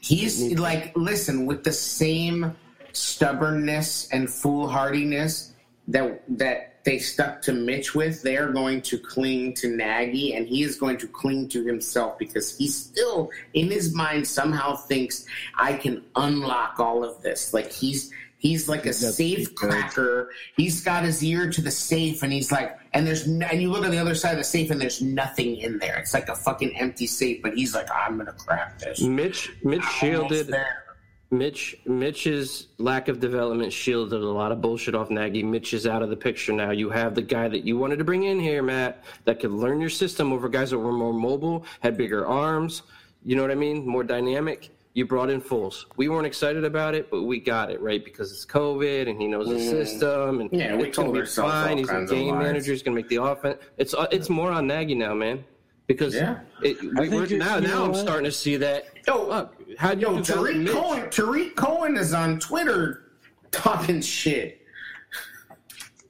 [SPEAKER 2] He's like, listen, with the same stubbornness and foolhardiness that that they stuck to Mitch with, they are going to cling to Nagy, and he is going to cling to himself because he still, in his mind, somehow thinks I can unlock all of this. Like he's he's like a
[SPEAKER 1] That's
[SPEAKER 2] safe cracker. He's got his ear to the safe, and he's like, and there's no, and you look on the other side of the safe, and there's nothing in there. It's like a fucking empty safe, but he's like, I'm gonna crack this.
[SPEAKER 3] Mitch Mitch
[SPEAKER 2] Almost
[SPEAKER 3] shielded
[SPEAKER 2] there.
[SPEAKER 3] Mitch Mitch's lack of development shielded a lot of bullshit off Nagy. Mitch is out of the picture now. You have the guy that you wanted to bring in here, Matt, that could learn your system over guys that were more mobile, had bigger arms. You know what I mean? More dynamic. You brought in Foles. We weren't excited about it, but we got it right because it's COVID and he knows the system and.
[SPEAKER 2] Yeah, we
[SPEAKER 3] it's gonna
[SPEAKER 2] told
[SPEAKER 3] be fine. He's a game manager. He's gonna make the offense. It's uh, it's more on Nagy now, man. Because
[SPEAKER 2] Yeah.
[SPEAKER 3] it, we, we're, now now I'm starting to see that.
[SPEAKER 2] Yo,
[SPEAKER 3] Fuck, how do you
[SPEAKER 2] Yo,
[SPEAKER 3] develop Tarik
[SPEAKER 2] Cohen, Tarik Cohen is on Twitter talking shit.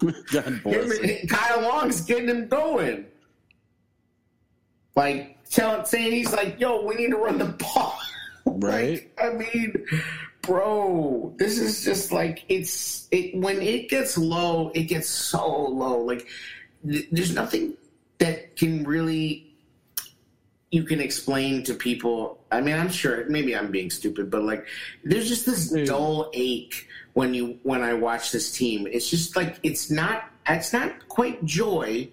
[SPEAKER 1] God bless him.
[SPEAKER 2] Him- Kyle Long's getting him going. Like, tell, saying he's like, yo, we need to run the ball.
[SPEAKER 1] Right.
[SPEAKER 2] Like, I mean, bro, this is just like, it's, it when it gets low, it gets so low. Like, th- there's nothing that can really you can explain to people. I mean, I'm sure maybe I'm being stupid, but like, there's just this
[SPEAKER 1] Dude.
[SPEAKER 2] dull ache when you when I watch this team. It's just like it's not it's not quite joy.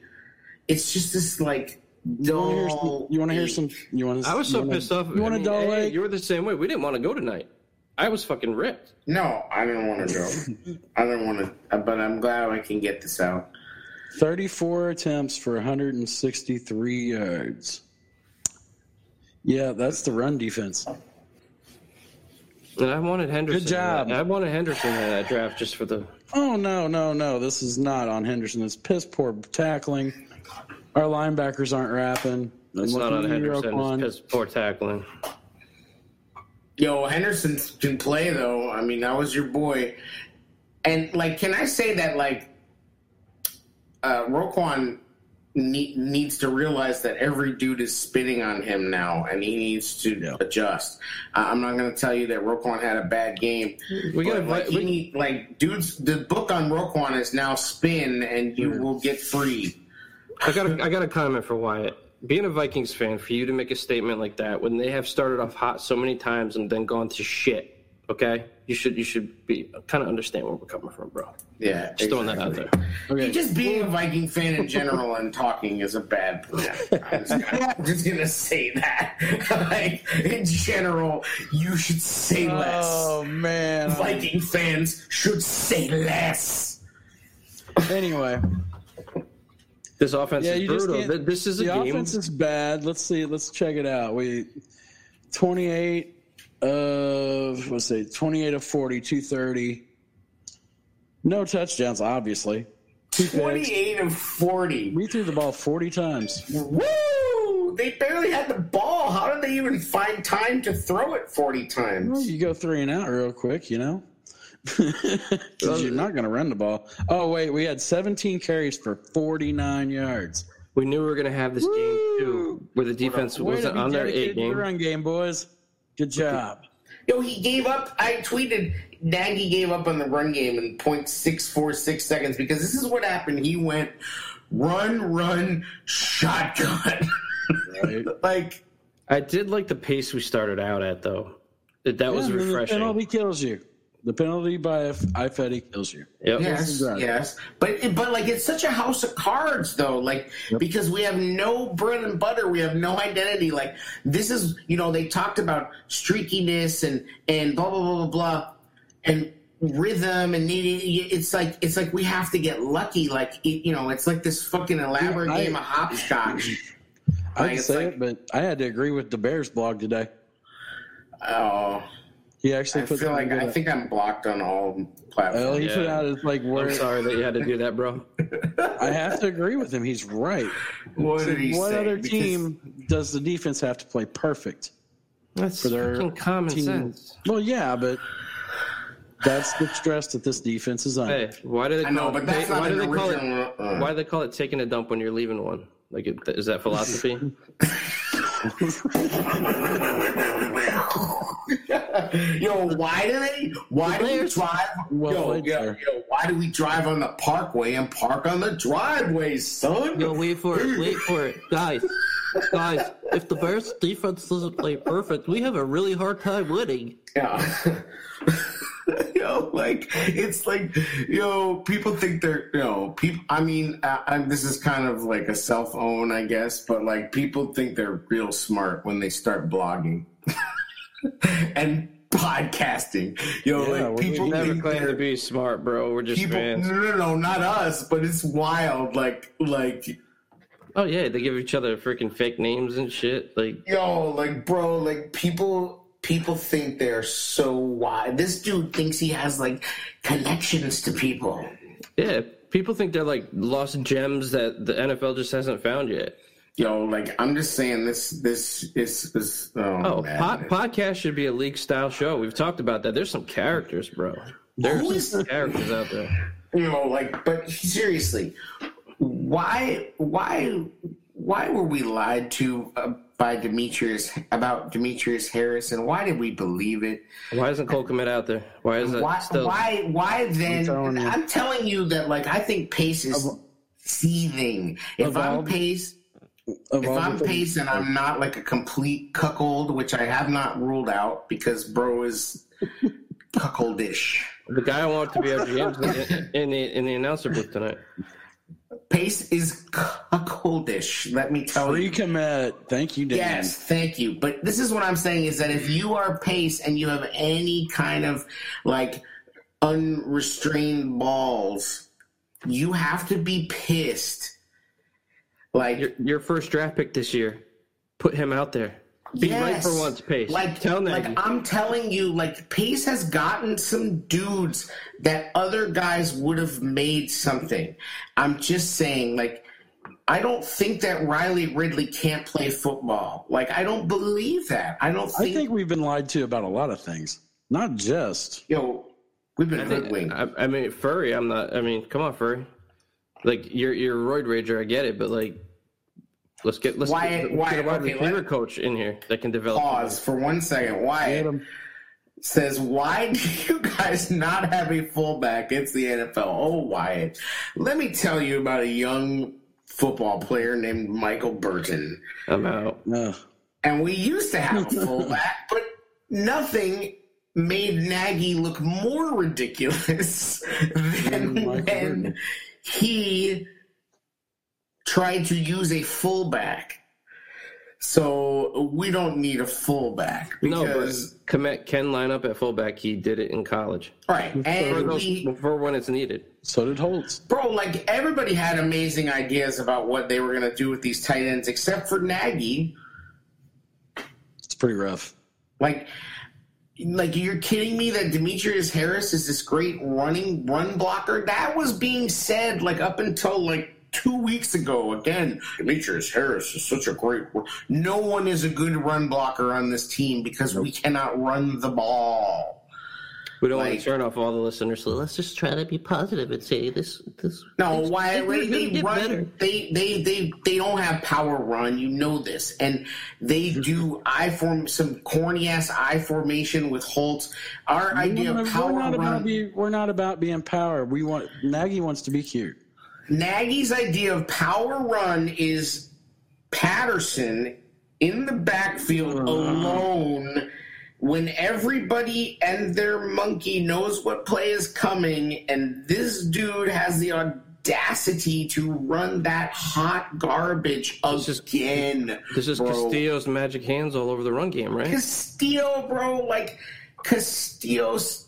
[SPEAKER 2] It's just this like
[SPEAKER 1] You want to hear some?
[SPEAKER 2] dull.
[SPEAKER 1] You want to hear some? You want?
[SPEAKER 3] I was so pissed off.
[SPEAKER 1] You want
[SPEAKER 3] I
[SPEAKER 1] a
[SPEAKER 3] mean,
[SPEAKER 1] dull
[SPEAKER 3] hey,
[SPEAKER 1] ache?
[SPEAKER 3] You were the same way. We didn't want to go tonight. I was fucking ripped.
[SPEAKER 2] No, I didn't want to go. I don't want to, uh, but I'm glad I can get this out.
[SPEAKER 1] 34 attempts for 163 yards. Yeah, that's the run defense.
[SPEAKER 3] And I wanted Henderson.
[SPEAKER 1] Good job.
[SPEAKER 3] I wanted Henderson in that draft just for the.
[SPEAKER 1] Oh no, no, no! This is not on Henderson. It's piss poor tackling. Our linebackers aren't rapping.
[SPEAKER 3] It's not on Henderson. It's
[SPEAKER 1] Roquan.
[SPEAKER 3] because poor tackling.
[SPEAKER 2] Yo, Henderson can play though. I mean, that was your boy. And like, can I say that like, uh, Roquan ne- needs to realize that every dude is spitting on him now, and he needs to
[SPEAKER 1] Yeah.
[SPEAKER 2] adjust. Uh, I'm not going to tell you that Roquan had a bad game.
[SPEAKER 3] We got
[SPEAKER 2] like,
[SPEAKER 3] we,
[SPEAKER 2] need, like dudes. The book on Roquan is now spin, and you will get free.
[SPEAKER 3] I got a, I got a comment for Wyatt. Being a Vikings fan, for you to make a statement like that when they have started off hot so many times and then gone to shit Okay, you should you should be kind of understand where we're coming from, bro.
[SPEAKER 2] Yeah,
[SPEAKER 3] Just throwing that out there.
[SPEAKER 1] Okay.
[SPEAKER 2] Just being a Viking fan in general and talking is a bad plan. I'm just gonna, I'm just gonna say that. like in general, you should say oh, less.
[SPEAKER 1] Oh man.
[SPEAKER 2] Viking fans should say less.
[SPEAKER 1] Anyway,
[SPEAKER 3] This offense
[SPEAKER 1] yeah,
[SPEAKER 3] is brutal. This is a
[SPEAKER 1] the
[SPEAKER 3] game.
[SPEAKER 1] offense is bad. Let's see. Let's check it out. We 28 of let's say 28 of 40, 230. No touchdowns, obviously. Two picks.
[SPEAKER 2] 28 of 40.
[SPEAKER 1] We threw the ball 40 times.
[SPEAKER 2] Woo! They barely had the ball. How did they even find time to throw it 40
[SPEAKER 1] Well,
[SPEAKER 2] times?
[SPEAKER 1] you go three and out real quick, you know? 'Cause you're not going to run the ball. Oh, wait, we had 17 carries for 49 yards.
[SPEAKER 3] we knew we were going to have this game too, where the defense wasn't on their
[SPEAKER 1] dedicated
[SPEAKER 3] eight
[SPEAKER 1] the
[SPEAKER 3] game.
[SPEAKER 1] run game, boys. Good job.
[SPEAKER 2] Yo, he gave up. I tweeted Nagy gave up on the run game in 0.646 seconds because this is what happened. He went run, run, shotgun.
[SPEAKER 1] Right?
[SPEAKER 2] like,
[SPEAKER 3] I did like the pace we started out at, though. That, that was
[SPEAKER 1] Yeah, I mean, The
[SPEAKER 3] refreshing.
[SPEAKER 1] penalty kills you. The penalty by Ifedi kills you.
[SPEAKER 3] Yep.
[SPEAKER 2] yes,
[SPEAKER 1] Right.
[SPEAKER 2] yes. But, but like, it's such a house of cards, though. Like, because we have no bread and butter. We have no identity. Like, this is, you know, they talked about streakiness and, and blah, blah, blah, blah, blah. And, rhythm and needing it's like it's like we have to get lucky like it, you know it's like this fucking elaborate
[SPEAKER 1] I-
[SPEAKER 2] game of hopscotch
[SPEAKER 1] I
[SPEAKER 2] Like,
[SPEAKER 1] can say
[SPEAKER 2] like-
[SPEAKER 1] it, but I had to agree with the Bears blog today.
[SPEAKER 2] oh
[SPEAKER 1] He actually
[SPEAKER 2] I
[SPEAKER 1] put
[SPEAKER 2] feel like I think I'm blocked on all
[SPEAKER 1] Well,
[SPEAKER 2] platforms.
[SPEAKER 1] he put out his like
[SPEAKER 3] I'm sorry that you had to do that, bro.
[SPEAKER 1] I have to agree with him. He's right.
[SPEAKER 2] what did he
[SPEAKER 1] what
[SPEAKER 2] say?
[SPEAKER 1] other
[SPEAKER 2] Because-
[SPEAKER 1] team does the defense have to play perfect?
[SPEAKER 3] That's
[SPEAKER 1] For their
[SPEAKER 3] fucking common
[SPEAKER 1] team.
[SPEAKER 3] sense.
[SPEAKER 1] Well, yeah, but that's the stress that this defense is under.
[SPEAKER 3] Hey, why do they
[SPEAKER 2] I
[SPEAKER 3] call
[SPEAKER 2] know,
[SPEAKER 3] it?
[SPEAKER 2] but that's
[SPEAKER 3] why
[SPEAKER 2] not
[SPEAKER 3] do
[SPEAKER 2] an
[SPEAKER 3] they call it?
[SPEAKER 2] uh,
[SPEAKER 3] Why do they call it taking a dump when you're leaving one? Like, is that philosophy?
[SPEAKER 2] yo, why do they? Why do we drive?
[SPEAKER 1] Well
[SPEAKER 2] yo, yo, yo, why do we drive on the parkway and park on the driveway, son?
[SPEAKER 5] Yo, wait for it, wait for it. Guys, guys, if the Bears defense doesn't play perfect, we have a really hard time winning.
[SPEAKER 2] Yeah. yo, like it's like yo, people think they're you know people. I mean, I, I, this is kind of like a self own, I guess, but like people think they're real smart when they start blogging and podcasting. Yo,
[SPEAKER 1] Yeah,
[SPEAKER 2] like people
[SPEAKER 1] we
[SPEAKER 3] Never claim to be smart, bro. We're just
[SPEAKER 2] people.
[SPEAKER 3] fans.
[SPEAKER 2] No, no, no, not us, but it's wild. Like, like
[SPEAKER 3] Oh yeah, they give each other freaking fake names and shit. Like,
[SPEAKER 2] Yo, like, bro, like people people think they're so wild. This dude thinks he has like connections to people.
[SPEAKER 3] yeah, people think they're like lost gems that the NFL just hasn't found yet.
[SPEAKER 2] Yo, like I'm just saying this this is is oh,
[SPEAKER 3] Oh,
[SPEAKER 2] man.
[SPEAKER 3] pod, podcast should be a league style show. We've talked about that. There's some characters, bro. There's
[SPEAKER 2] is-
[SPEAKER 3] some characters out there.
[SPEAKER 2] you know, like but seriously, why why why were we lied to uh, by Demetrius about Demetrius Harris and why did we believe it?
[SPEAKER 3] Why isn't Cole Kmet out there? Why is that
[SPEAKER 2] why
[SPEAKER 3] still?
[SPEAKER 2] why why then
[SPEAKER 1] telling.
[SPEAKER 2] I'm telling you that like I think Pace is seething. If
[SPEAKER 1] Of
[SPEAKER 2] I'm Pace
[SPEAKER 1] Of
[SPEAKER 2] if I'm
[SPEAKER 1] the-
[SPEAKER 2] Pace and I'm not like a complete cuckold, which I have not ruled out because bro is cuckoldish.
[SPEAKER 3] The guy I want to be our GM in, in the in the announcer booth tonight.
[SPEAKER 2] Pace is cuckoldish. Let me tell
[SPEAKER 1] free
[SPEAKER 2] you.
[SPEAKER 1] commit. Thank you, Dan.
[SPEAKER 2] Yes, thank you. But this is what I'm saying is that if you are Pace and you have any kind of like unrestrained balls, you have to be pissed. Like
[SPEAKER 3] Your your first draft pick this year. Put him out there. Be right for once, Pace.
[SPEAKER 2] Like,
[SPEAKER 3] Tell
[SPEAKER 2] like I'm telling you, like Pace has gotten some dudes that other guys would have made something. I'm just saying, like, I don't think that Riley Ridley can't play football. Like, I don't believe that. I don't
[SPEAKER 1] I
[SPEAKER 2] think.
[SPEAKER 1] think we've been lied to about a lot of things, not just.
[SPEAKER 2] yo, we've been
[SPEAKER 3] I think- I, I mean, Furrey. I'm not. I mean, come on, Furrey. Like you're you're a roid rager. I get it, but like, let's get let's
[SPEAKER 2] Why-
[SPEAKER 3] get, let's get a wide
[SPEAKER 2] okay,
[SPEAKER 3] receiver
[SPEAKER 2] let-
[SPEAKER 3] coach in here that can develop.
[SPEAKER 2] Pause for one second. Wyatt says, "Why do you guys not have a fullback? It's the NFL." Oh, Wyatt, let me tell you about a young football player named Michael Burton.
[SPEAKER 3] I'm out.
[SPEAKER 1] Ugh.
[SPEAKER 2] And we used to have a fullback, but nothing made Nagy look more ridiculous than mm,
[SPEAKER 1] Michael
[SPEAKER 2] when
[SPEAKER 1] Jordan.
[SPEAKER 2] he tried to use a fullback. So we don't need a fullback
[SPEAKER 3] No,
[SPEAKER 2] because
[SPEAKER 3] but Kmet can line up at fullback. He did it in college
[SPEAKER 2] right
[SPEAKER 3] for,
[SPEAKER 2] and
[SPEAKER 3] those,
[SPEAKER 2] we
[SPEAKER 3] for when it's needed.
[SPEAKER 1] So did Holtz.
[SPEAKER 2] Bro, like everybody had amazing ideas about what they were going to do with these tight ends, except for Nagy.
[SPEAKER 1] It's pretty rough.
[SPEAKER 2] Like, like you're kidding me that Demetrius Harris is this great running run blocker? That was being said like up until like two weeks ago. Again, Demetrius Harris is such a great. No one is a good run blocker on this team because we cannot run the ball.
[SPEAKER 3] We don't want to turn off all the listeners.
[SPEAKER 5] So let's just try to be positive and say this. This.
[SPEAKER 2] No, why
[SPEAKER 5] they're
[SPEAKER 2] they, they run?
[SPEAKER 5] better.
[SPEAKER 2] They they they they don't have power run. You know this, and they do I form some corny ass I formation with Holtz. Our idea
[SPEAKER 1] we're,
[SPEAKER 2] of power
[SPEAKER 1] we're not about
[SPEAKER 2] run.
[SPEAKER 1] be, we're not about being power. We want Nagy wants to be cute.
[SPEAKER 2] Nagy's idea of power run is Patterson in the backfield alone when everybody and their monkey knows what play is coming, and this dude has the audacity to run that hot garbage
[SPEAKER 3] is-
[SPEAKER 2] again.
[SPEAKER 3] This is
[SPEAKER 2] bro.
[SPEAKER 3] Castillo's magic hands all over the run game, right?
[SPEAKER 2] Castillo, bro, like Castillo's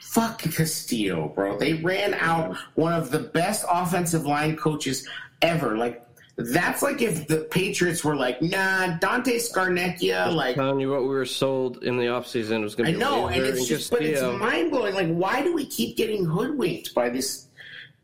[SPEAKER 2] fuck Castillo, bro. They ran out one of the best offensive line coaches ever. Like that's like if the Patriots were like, nah, Dante Scarnecchia, like
[SPEAKER 3] Telling you what we were sold in the offseason was going
[SPEAKER 2] I
[SPEAKER 3] to be
[SPEAKER 2] know, and it's just but it's mind blowing. Like, why do we keep getting hoodwinked by this?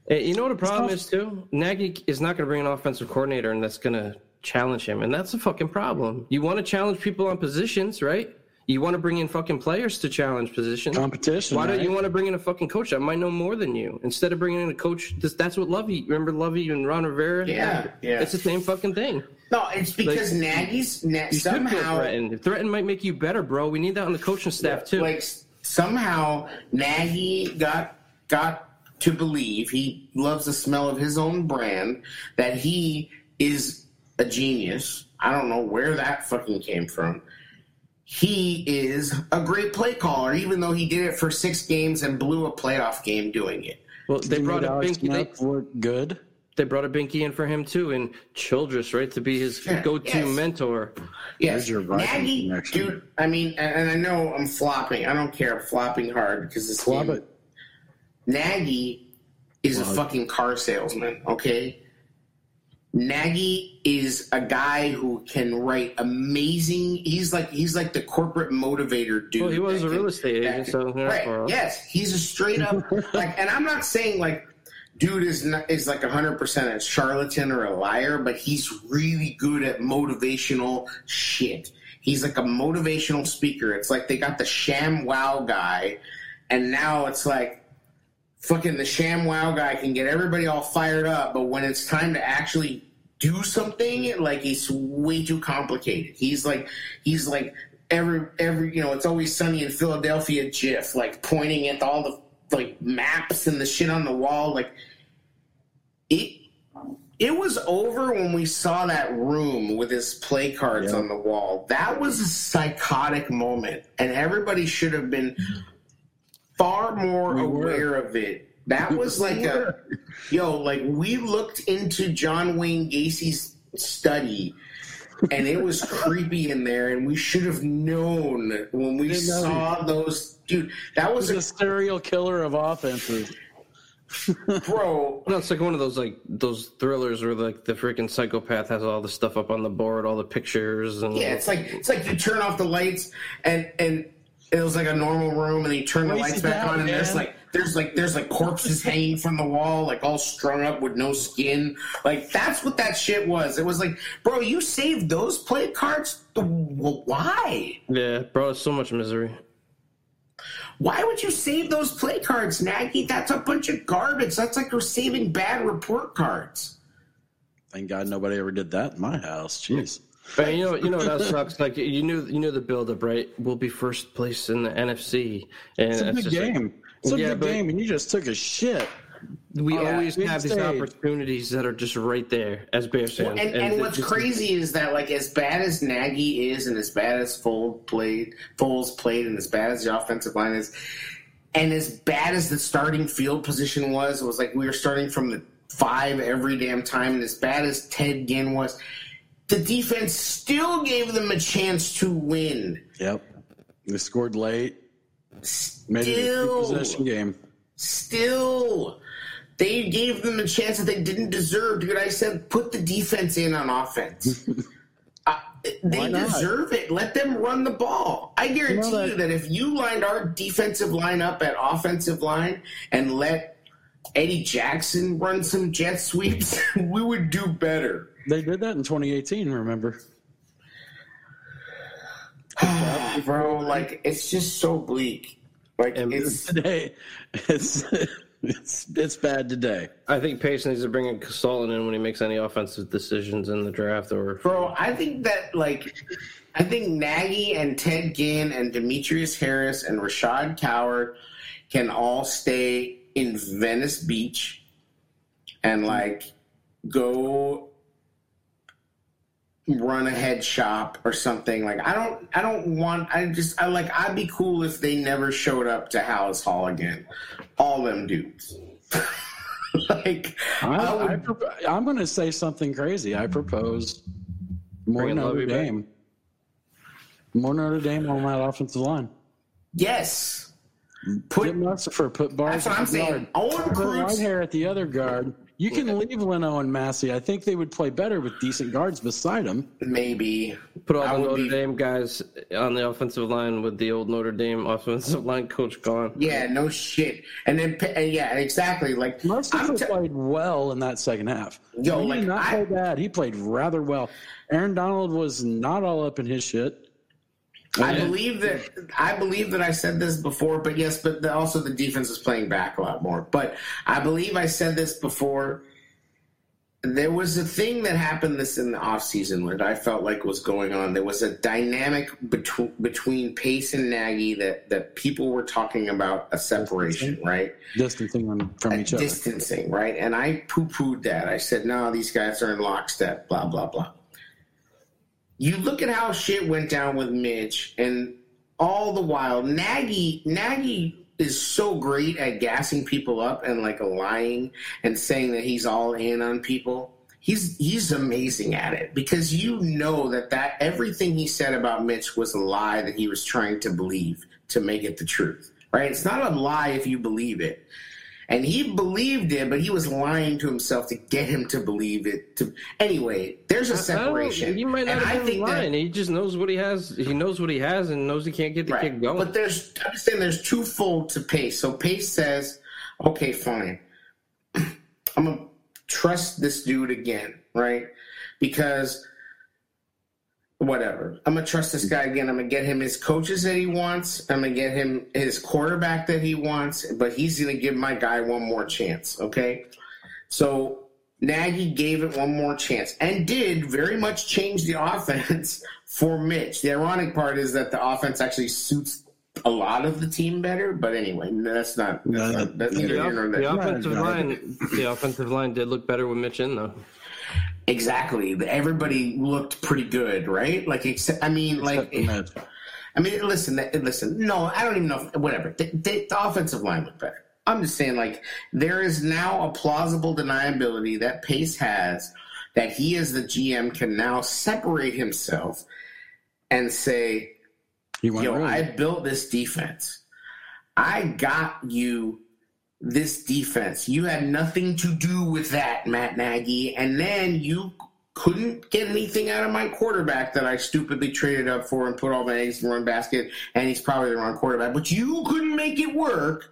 [SPEAKER 3] Hey, you know what the problem is too? Nagy is not going to bring an offensive coordinator, and that's going to challenge him, and that's a fucking problem. You want to challenge people on positions, right? You want to bring in fucking players to challenge positions.
[SPEAKER 1] Competition,
[SPEAKER 3] Why don't you want to bring in a fucking coach that might know more than you instead of bringing in a coach? That's, that's what Lovie. Remember Lovie and Ron Rivera?
[SPEAKER 2] Yeah, yeah.
[SPEAKER 3] It's the same fucking thing.
[SPEAKER 2] No, it's because Nagy's na-
[SPEAKER 3] You should feel
[SPEAKER 2] somehow
[SPEAKER 3] threatened. Threatened might make you better, bro. We need that on the coaching staff too.
[SPEAKER 2] like somehow Nagy got got to believe he loves the smell of his own brand that he is a genius. I don't know where that fucking came from. He is a great play caller, even though he did it for six games and blew a playoff game doing it.
[SPEAKER 3] well, they
[SPEAKER 1] He
[SPEAKER 3] brought a Binky. They,
[SPEAKER 1] Smith look good.
[SPEAKER 3] they brought a Binky in for him too, and Childress, right, to be his
[SPEAKER 2] Yeah,
[SPEAKER 3] go-to
[SPEAKER 2] yes.
[SPEAKER 3] mentor.
[SPEAKER 2] Yes,
[SPEAKER 1] There's your Viking
[SPEAKER 2] Nagy,
[SPEAKER 1] connection.
[SPEAKER 2] dude. I mean, and and I know I'm flopping. I don't care. I'm flopping hard because this
[SPEAKER 1] Flop
[SPEAKER 2] game-
[SPEAKER 1] it.
[SPEAKER 2] Nagy is a fucking car salesman, okay? Nagy is a guy who can write amazing. He's like he's like the corporate motivator dude.
[SPEAKER 3] Well, he was a
[SPEAKER 2] can-
[SPEAKER 3] real estate agent, so
[SPEAKER 2] right? Yes, he's a straight up like, and I'm not saying like dude is not, is like 100 percent a charlatan or a liar, but he's really good at motivational shit. He's like a motivational speaker. It's like they got the sham wow guy, and now it's like fucking the sham wow guy can get everybody all fired up, but when it's time to actually do something, like it's way too complicated. He's like he's like every every you know, it's always sunny in Philadelphia GIF, like pointing at all the like maps and the shit on the wall, like it it was over when we saw that room with his play cards
[SPEAKER 1] Yeah.
[SPEAKER 2] on the wall. That was a psychotic moment, and everybody should have been far more
[SPEAKER 1] We were.
[SPEAKER 2] aware of it. That was like a yo, like we looked into John Wayne Gacy's study. And it was creepy in there, and we should have known when we
[SPEAKER 1] Didn't know.
[SPEAKER 2] saw those. Dude, that was
[SPEAKER 1] He's
[SPEAKER 2] a
[SPEAKER 1] a serial killer of offenses.
[SPEAKER 2] bro.
[SPEAKER 3] No, it's like one of those like those thrillers where like the freaking psychopath has all the stuff up on the board, all the pictures, and
[SPEAKER 2] Yeah, it's like it's like you turn off the lights and and it was like a normal room, and then turned turn the lights back
[SPEAKER 1] out,
[SPEAKER 2] on, and there's like there's like there's like corpses hanging from the wall, like all strung up with no skin. Like that's what that shit was. It was like, bro, you saved those play cards. Why?
[SPEAKER 3] yeah, bro, it's so much misery.
[SPEAKER 2] Why would you save those play cards, Nagy? That's a bunch of garbage. That's like we're saving bad report cards.
[SPEAKER 1] Thank God nobody ever did that in my house. Jeez.
[SPEAKER 3] But you know, you know what else sucks? Like you knew, you knew the buildup, right? We'll be first place in the NFC, and
[SPEAKER 1] It's a
[SPEAKER 3] it's
[SPEAKER 1] big
[SPEAKER 3] just like-
[SPEAKER 1] game. It's a
[SPEAKER 3] Yeah,
[SPEAKER 1] big game, and you just took a shit.
[SPEAKER 3] we
[SPEAKER 1] Oh,
[SPEAKER 3] always
[SPEAKER 1] big
[SPEAKER 3] have these
[SPEAKER 1] stage.
[SPEAKER 3] opportunities that are just right there as Bears fans.
[SPEAKER 2] And, and,
[SPEAKER 3] it
[SPEAKER 2] what's
[SPEAKER 3] just-
[SPEAKER 2] crazy is that like as bad as Nagy is, and as bad as Foles played, Foles played, and as bad as the offensive line is, and as bad as the starting field position was, it was like we were starting from the five every damn time. And as bad as Ted Ginn was, the defense still gave them a chance to win.
[SPEAKER 1] Yep. They scored late. Made it a
[SPEAKER 2] Still.
[SPEAKER 1] possession game.
[SPEAKER 2] Still, they gave them a chance that they didn't deserve. Dude, I said put the defense in on offense. Uh, they deserve it. Let them run the ball. I guarantee
[SPEAKER 1] You know
[SPEAKER 2] you
[SPEAKER 1] that
[SPEAKER 2] if you lined our defensive line up at offensive line and let Eddie Jackson run some jet sweeps, we would do better.
[SPEAKER 1] They did that in 2018. Remember?
[SPEAKER 2] Bro, like it's just so bleak. Like
[SPEAKER 3] And-
[SPEAKER 2] it's
[SPEAKER 1] Today, it's it's it's bad today.
[SPEAKER 3] I think Pace needs to bring a consultant in when he makes any offensive decisions in the draft or
[SPEAKER 2] Bro, I think that like I think Nagy and Ted Ginn and Demetrius Harris and Rashad Coward can all stay in Venice Beach and like go run a head shop or something. Like I don't I don't want I just I like I'd be cool if they never showed up to Halas Hall again. All them dudes. like
[SPEAKER 1] I,
[SPEAKER 2] I would
[SPEAKER 1] I, prop- I'm going to say something crazy. I propose more Notre
[SPEAKER 3] Lovie back.
[SPEAKER 1] Dame. More Notre Dame on that offensive line.
[SPEAKER 2] yes.
[SPEAKER 1] Mm, put
[SPEAKER 2] Put
[SPEAKER 1] Musser, put Bars
[SPEAKER 2] That's what I'm
[SPEAKER 1] at
[SPEAKER 2] saying.
[SPEAKER 1] guard.
[SPEAKER 2] Owen
[SPEAKER 1] Put
[SPEAKER 2] Cruz.
[SPEAKER 1] Whitehair at the other guard. You can leave Leno and Massie. I think they would play better with decent guards beside them.
[SPEAKER 2] Maybe.
[SPEAKER 3] put all
[SPEAKER 2] I
[SPEAKER 3] the
[SPEAKER 2] would
[SPEAKER 3] Notre
[SPEAKER 2] be-
[SPEAKER 3] Dame guys on the offensive line with the old Notre Dame offensive line coach gone.
[SPEAKER 2] Yeah, no shit. And then, yeah, exactly. Like, I'm
[SPEAKER 1] Musser
[SPEAKER 2] t-
[SPEAKER 1] played well in that second half.
[SPEAKER 2] Yo,
[SPEAKER 1] he
[SPEAKER 2] like,
[SPEAKER 1] did not
[SPEAKER 2] I-
[SPEAKER 1] play bad. He played rather well. Aaron Donald was not all up in his shit.
[SPEAKER 2] I believe that I believe that I said this before, but yes, but the, also the defense is playing back a lot more. But I believe I said this before. There was a thing that happened this in the offseason that I felt like was going on. There was a dynamic between between Pace and Nagy that that people were talking about a separation, right?
[SPEAKER 1] distancing from each other.
[SPEAKER 2] distancing, right? And I poo pooed that. I said, no, these guys are in lockstep, blah, blah, blah. You look at how shit went down with Mitch, and all the while, Nagy, Nagy is so great at gassing people up and like lying and saying that he's all in on people. He's he's amazing at it because you know that that everything he said about Mitch was a lie that he was trying to believe to make it the truth. Right? It's not a lie if you believe it and he believed it, but he was lying to himself to get him to believe it. To anyway, there's a separation.
[SPEAKER 3] He might not
[SPEAKER 2] and
[SPEAKER 3] have been
[SPEAKER 2] think that-
[SPEAKER 3] lying. He just knows what he has. He knows what he has and knows he can't get the
[SPEAKER 2] right.
[SPEAKER 3] kid going.
[SPEAKER 2] But there's I'm saying there's twofold to Pace. So Pace says, "Okay, fine, I'm gonna trust this dude again, right? Because." Whatever. I'm gonna trust this guy again. I'm gonna get him his coaches that he wants. I'm gonna get him his quarterback that he wants. But he's gonna give my guy one more chance. Okay. So Nagy gave it one more chance and did very much change the offense for Mitch. The ironic part is that the offense actually suits a lot of the team better. But anyway, that's not. That's,
[SPEAKER 1] No,
[SPEAKER 2] not, that's
[SPEAKER 3] the,
[SPEAKER 2] neither
[SPEAKER 3] off- the offensive line, the offensive line did look better with Mitch in though.
[SPEAKER 2] Exactly. Everybody looked pretty good, right? Like, except I mean, like. I mean, listen, listen. No, I don't even know. If, whatever. The, the, the offensive line looked better. I'm just saying, like, there is now a plausible deniability that Pace has that he, as the GM, can now separate himself and say, "Yo. I built this defense. I got you." This defense, you had nothing to do with that, Matt Nagy, and then you couldn't get anything out of my quarterback that I stupidly traded up for and put all my eggs in one basket, and he's probably the wrong quarterback. But you couldn't make it work.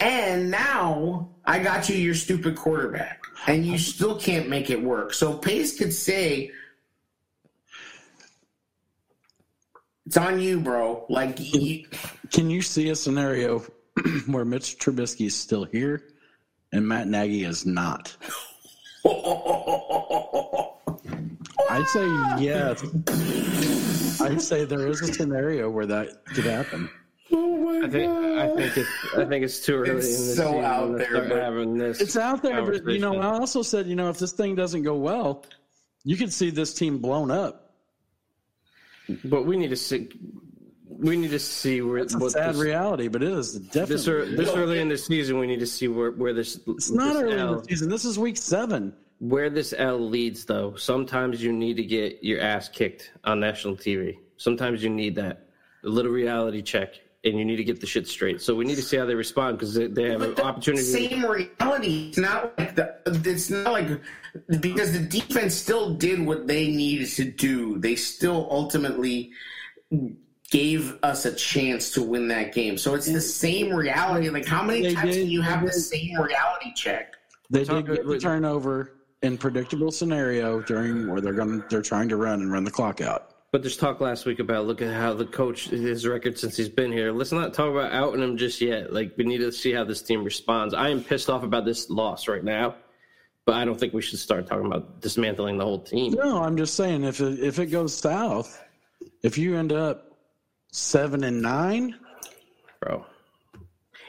[SPEAKER 2] And now I got you your stupid quarterback, and you still can't make it work. So Pace could say, "It's on you, bro." Like,
[SPEAKER 1] Can you see a scenario where Mitch Trubisky is still here and Matt Nagy is not? I'd say yes. I'd say there is a scenario where that could happen.
[SPEAKER 2] oh my
[SPEAKER 3] I think I think it's I think it's too early
[SPEAKER 2] It's
[SPEAKER 3] in the
[SPEAKER 2] so out there,
[SPEAKER 3] start
[SPEAKER 2] but
[SPEAKER 3] having this.
[SPEAKER 1] It's out there, but you know. I also said, you know, if this thing doesn't go well, you could see this team blown up.
[SPEAKER 3] But we need to see. We need to see where
[SPEAKER 1] It's a sad
[SPEAKER 3] this,
[SPEAKER 1] reality, but it is definitely.
[SPEAKER 3] this, ear- this early in the season. We need to see where where this
[SPEAKER 1] it's not
[SPEAKER 3] this
[SPEAKER 1] early in the season. This is week seven.
[SPEAKER 3] where this L leads. Though sometimes you need to get your ass kicked on national TV. Sometimes you need that a little reality check, and you need to get the shit straight. So we need to see how they respond because they, they have
[SPEAKER 2] But
[SPEAKER 3] an
[SPEAKER 2] the
[SPEAKER 3] opportunity.
[SPEAKER 2] Same reality. It's not like the. It's not like because the defense still did what they needed to do. They still ultimately gave us a chance to win that game. So it's the same reality. Like how many
[SPEAKER 1] They
[SPEAKER 2] times
[SPEAKER 1] did-
[SPEAKER 2] can you have
[SPEAKER 1] they
[SPEAKER 2] the same reality check?
[SPEAKER 1] They
[SPEAKER 3] Talk-
[SPEAKER 1] did get the turnover in predictable scenario during where they're going to they're trying to run and run the clock out.
[SPEAKER 3] But there's talk last week about look at how the coach his record since he's been here. Let's not talk about outing him just yet. Like we need to see how this team responds. I am pissed off about this loss right now, but I don't think we should start talking about dismantling the whole team.
[SPEAKER 1] No, I'm just saying if it, if it goes south, if you end up seven and nine,
[SPEAKER 3] Bro.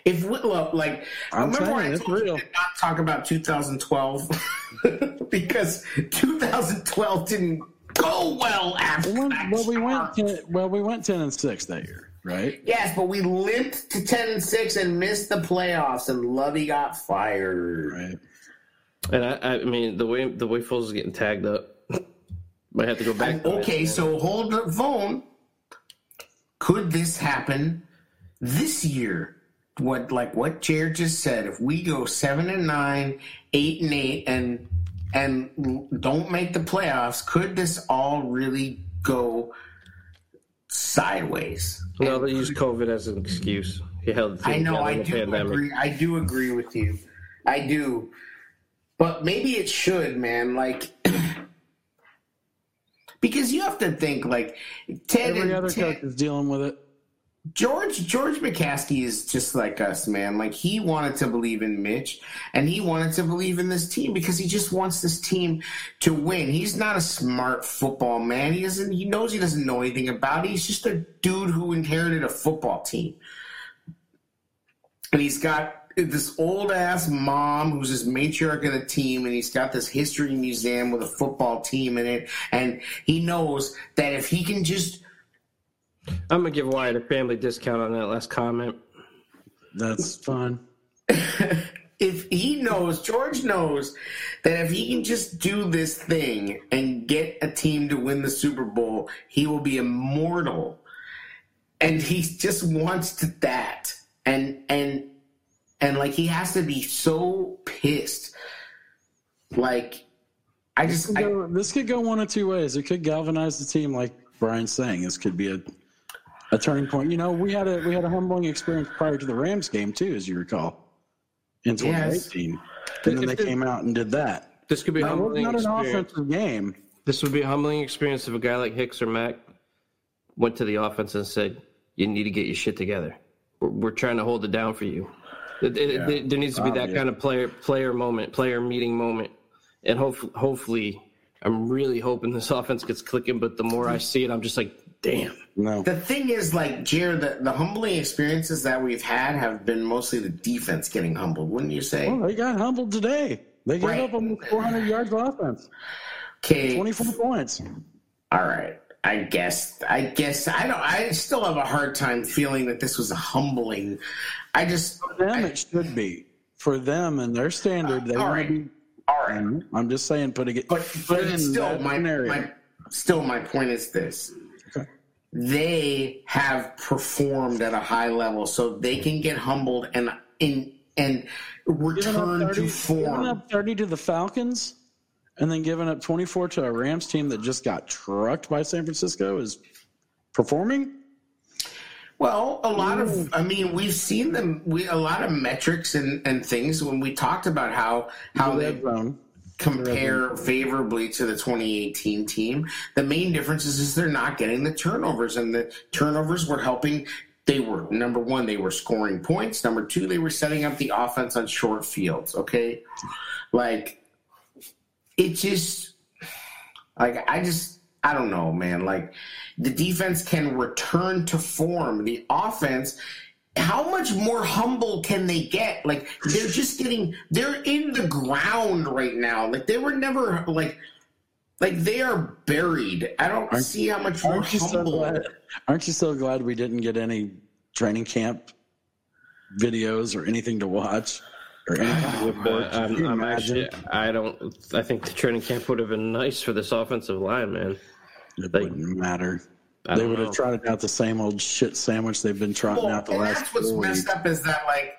[SPEAKER 2] If we, look, like
[SPEAKER 1] I'm
[SPEAKER 2] remember
[SPEAKER 1] saying,
[SPEAKER 2] I
[SPEAKER 1] it's
[SPEAKER 2] told you
[SPEAKER 1] real.
[SPEAKER 2] to not talk about 2012 because 2012 didn't go well after
[SPEAKER 1] we went,
[SPEAKER 2] that
[SPEAKER 1] well we went
[SPEAKER 2] start.
[SPEAKER 1] ten, well we went ten and six that year, right?
[SPEAKER 2] Yes, but we limped to 10 and 6 and missed the playoffs, and Lovie got fired.
[SPEAKER 1] Right.
[SPEAKER 3] And I, I mean the way the way Foles is getting tagged up. Might have to go back.
[SPEAKER 2] Okay, so hold the phone. Could this happen this year? What like what Jared just said? If we go seven and nine, eight and eight, and and don't make the playoffs, could this all really go sideways?
[SPEAKER 3] no, they use COVID as an excuse. He held the
[SPEAKER 2] I know, I do
[SPEAKER 3] pandemic.
[SPEAKER 2] agree. I do agree with you. I do, but maybe it should, man. Like. Because you have to think like Ted
[SPEAKER 1] Every other
[SPEAKER 2] Ted,
[SPEAKER 1] coach is dealing with it.
[SPEAKER 2] George George McCaskey is just like us, man. Like he wanted to believe in Mitch, and he wanted to believe in this team because he just wants this team to win. He's not a smart football man. He doesn't. He knows he doesn't know anything about it. He's just a dude who inherited a football team, and he's got this old ass mom who's his matriarch of the team, and he's got this history museum with a football team in it, and he knows that if he can just
[SPEAKER 3] I'm gonna give Wyatt a family discount on that last comment.
[SPEAKER 1] That's fine.
[SPEAKER 2] if he knows, George knows that if he can just do this thing and get a team to win the Super Bowl, he will be immortal. And he just wants to that. And and and like he has to be so pissed. Like I just
[SPEAKER 1] Could
[SPEAKER 2] I,
[SPEAKER 1] go- this could go one of two ways. It could galvanize the team, like Brian's saying. This could be a a turning point. You know, we had a we had a humbling experience prior to the Rams game too, as you recall, in 2018, and then they came out and did that.
[SPEAKER 3] This could be a
[SPEAKER 1] Now, it
[SPEAKER 3] humbling
[SPEAKER 1] not an
[SPEAKER 3] experience.
[SPEAKER 1] offensive game.
[SPEAKER 3] This would be a humbling experience if a guy like Hicks or Mack went to the offense and said, "You need to get your shit together. We're, we're trying to hold it down for you." It- it- there- there needs to be that
[SPEAKER 1] obvious.
[SPEAKER 3] kind of player player moment, player meeting moment, and hopefully, hopefully, I'm really hoping this offense gets clicking. But the more I see it, I'm just like, damn.
[SPEAKER 1] No,
[SPEAKER 2] the thing is, like Jared, the, the humbling experiences that we've had have been mostly the defense getting humbled, wouldn't you say?
[SPEAKER 1] well, they got humbled today. They gave
[SPEAKER 2] Right.
[SPEAKER 1] up almost 400 yards of offense,
[SPEAKER 2] Okay,
[SPEAKER 1] 24 points.
[SPEAKER 2] All right. I guess. I guess. I don't. I still have a hard time feeling that this was a humbling. I just.
[SPEAKER 1] For them,
[SPEAKER 2] I-
[SPEAKER 1] it should be. For them and their standard, they
[SPEAKER 2] all right.
[SPEAKER 1] be.
[SPEAKER 2] all right.
[SPEAKER 1] I'm just saying, put it.
[SPEAKER 2] But
[SPEAKER 1] put
[SPEAKER 2] but
[SPEAKER 1] in
[SPEAKER 2] still my, my still my point is this.
[SPEAKER 1] Okay.
[SPEAKER 2] They have performed at a high level, so they can get humbled and in and return
[SPEAKER 1] 30
[SPEAKER 2] to
[SPEAKER 1] Giving
[SPEAKER 2] form.
[SPEAKER 1] up 30 to the Falcons and then giving up 24 to a Rams team that just got trucked by San Francisco is performing.
[SPEAKER 2] Well, a lot of, I mean, we've seen them. We a lot of metrics and, and things when we talked about how how
[SPEAKER 1] The
[SPEAKER 2] they
[SPEAKER 1] zone.
[SPEAKER 2] compare favorably to the 2018 team. The main difference is, is they're not getting the turnovers, and the turnovers were helping. They were number one, they were scoring points. Number two, they were setting up the offense on short fields. Okay, like it just like I just I don't know, man. Like the defense can return to form. The offense how much more humble can they get? Like they're just getting they're in the ground right now. Like they were never like like they are buried. I don't
[SPEAKER 1] Aren't-
[SPEAKER 2] see how much more
[SPEAKER 1] Aren't you so glad? Aren't you so glad we didn't get any training camp videos or anything to watch or anything to report?
[SPEAKER 3] Uh, I'm, I'm actually. I don't. I think the training camp would have been nice for this offensive line, man.
[SPEAKER 1] It
[SPEAKER 3] like-
[SPEAKER 1] wouldn't matter.
[SPEAKER 3] I
[SPEAKER 1] They
[SPEAKER 3] don't
[SPEAKER 1] would have
[SPEAKER 3] know.
[SPEAKER 1] trotted out the same old shit sandwich they've been trotting
[SPEAKER 2] Well,
[SPEAKER 1] out the
[SPEAKER 2] and
[SPEAKER 1] last
[SPEAKER 2] that's what's
[SPEAKER 1] four
[SPEAKER 2] messed
[SPEAKER 1] weeks.
[SPEAKER 2] up is that like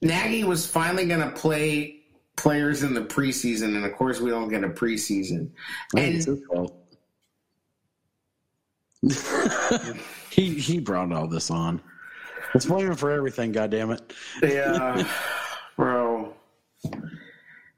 [SPEAKER 2] Nagy was finally going to play players in the preseason, and of course we don't get a preseason.
[SPEAKER 1] I think
[SPEAKER 2] And
[SPEAKER 1] he he brought all this on. Let's blame him for everything. God damn it!
[SPEAKER 2] yeah, bro.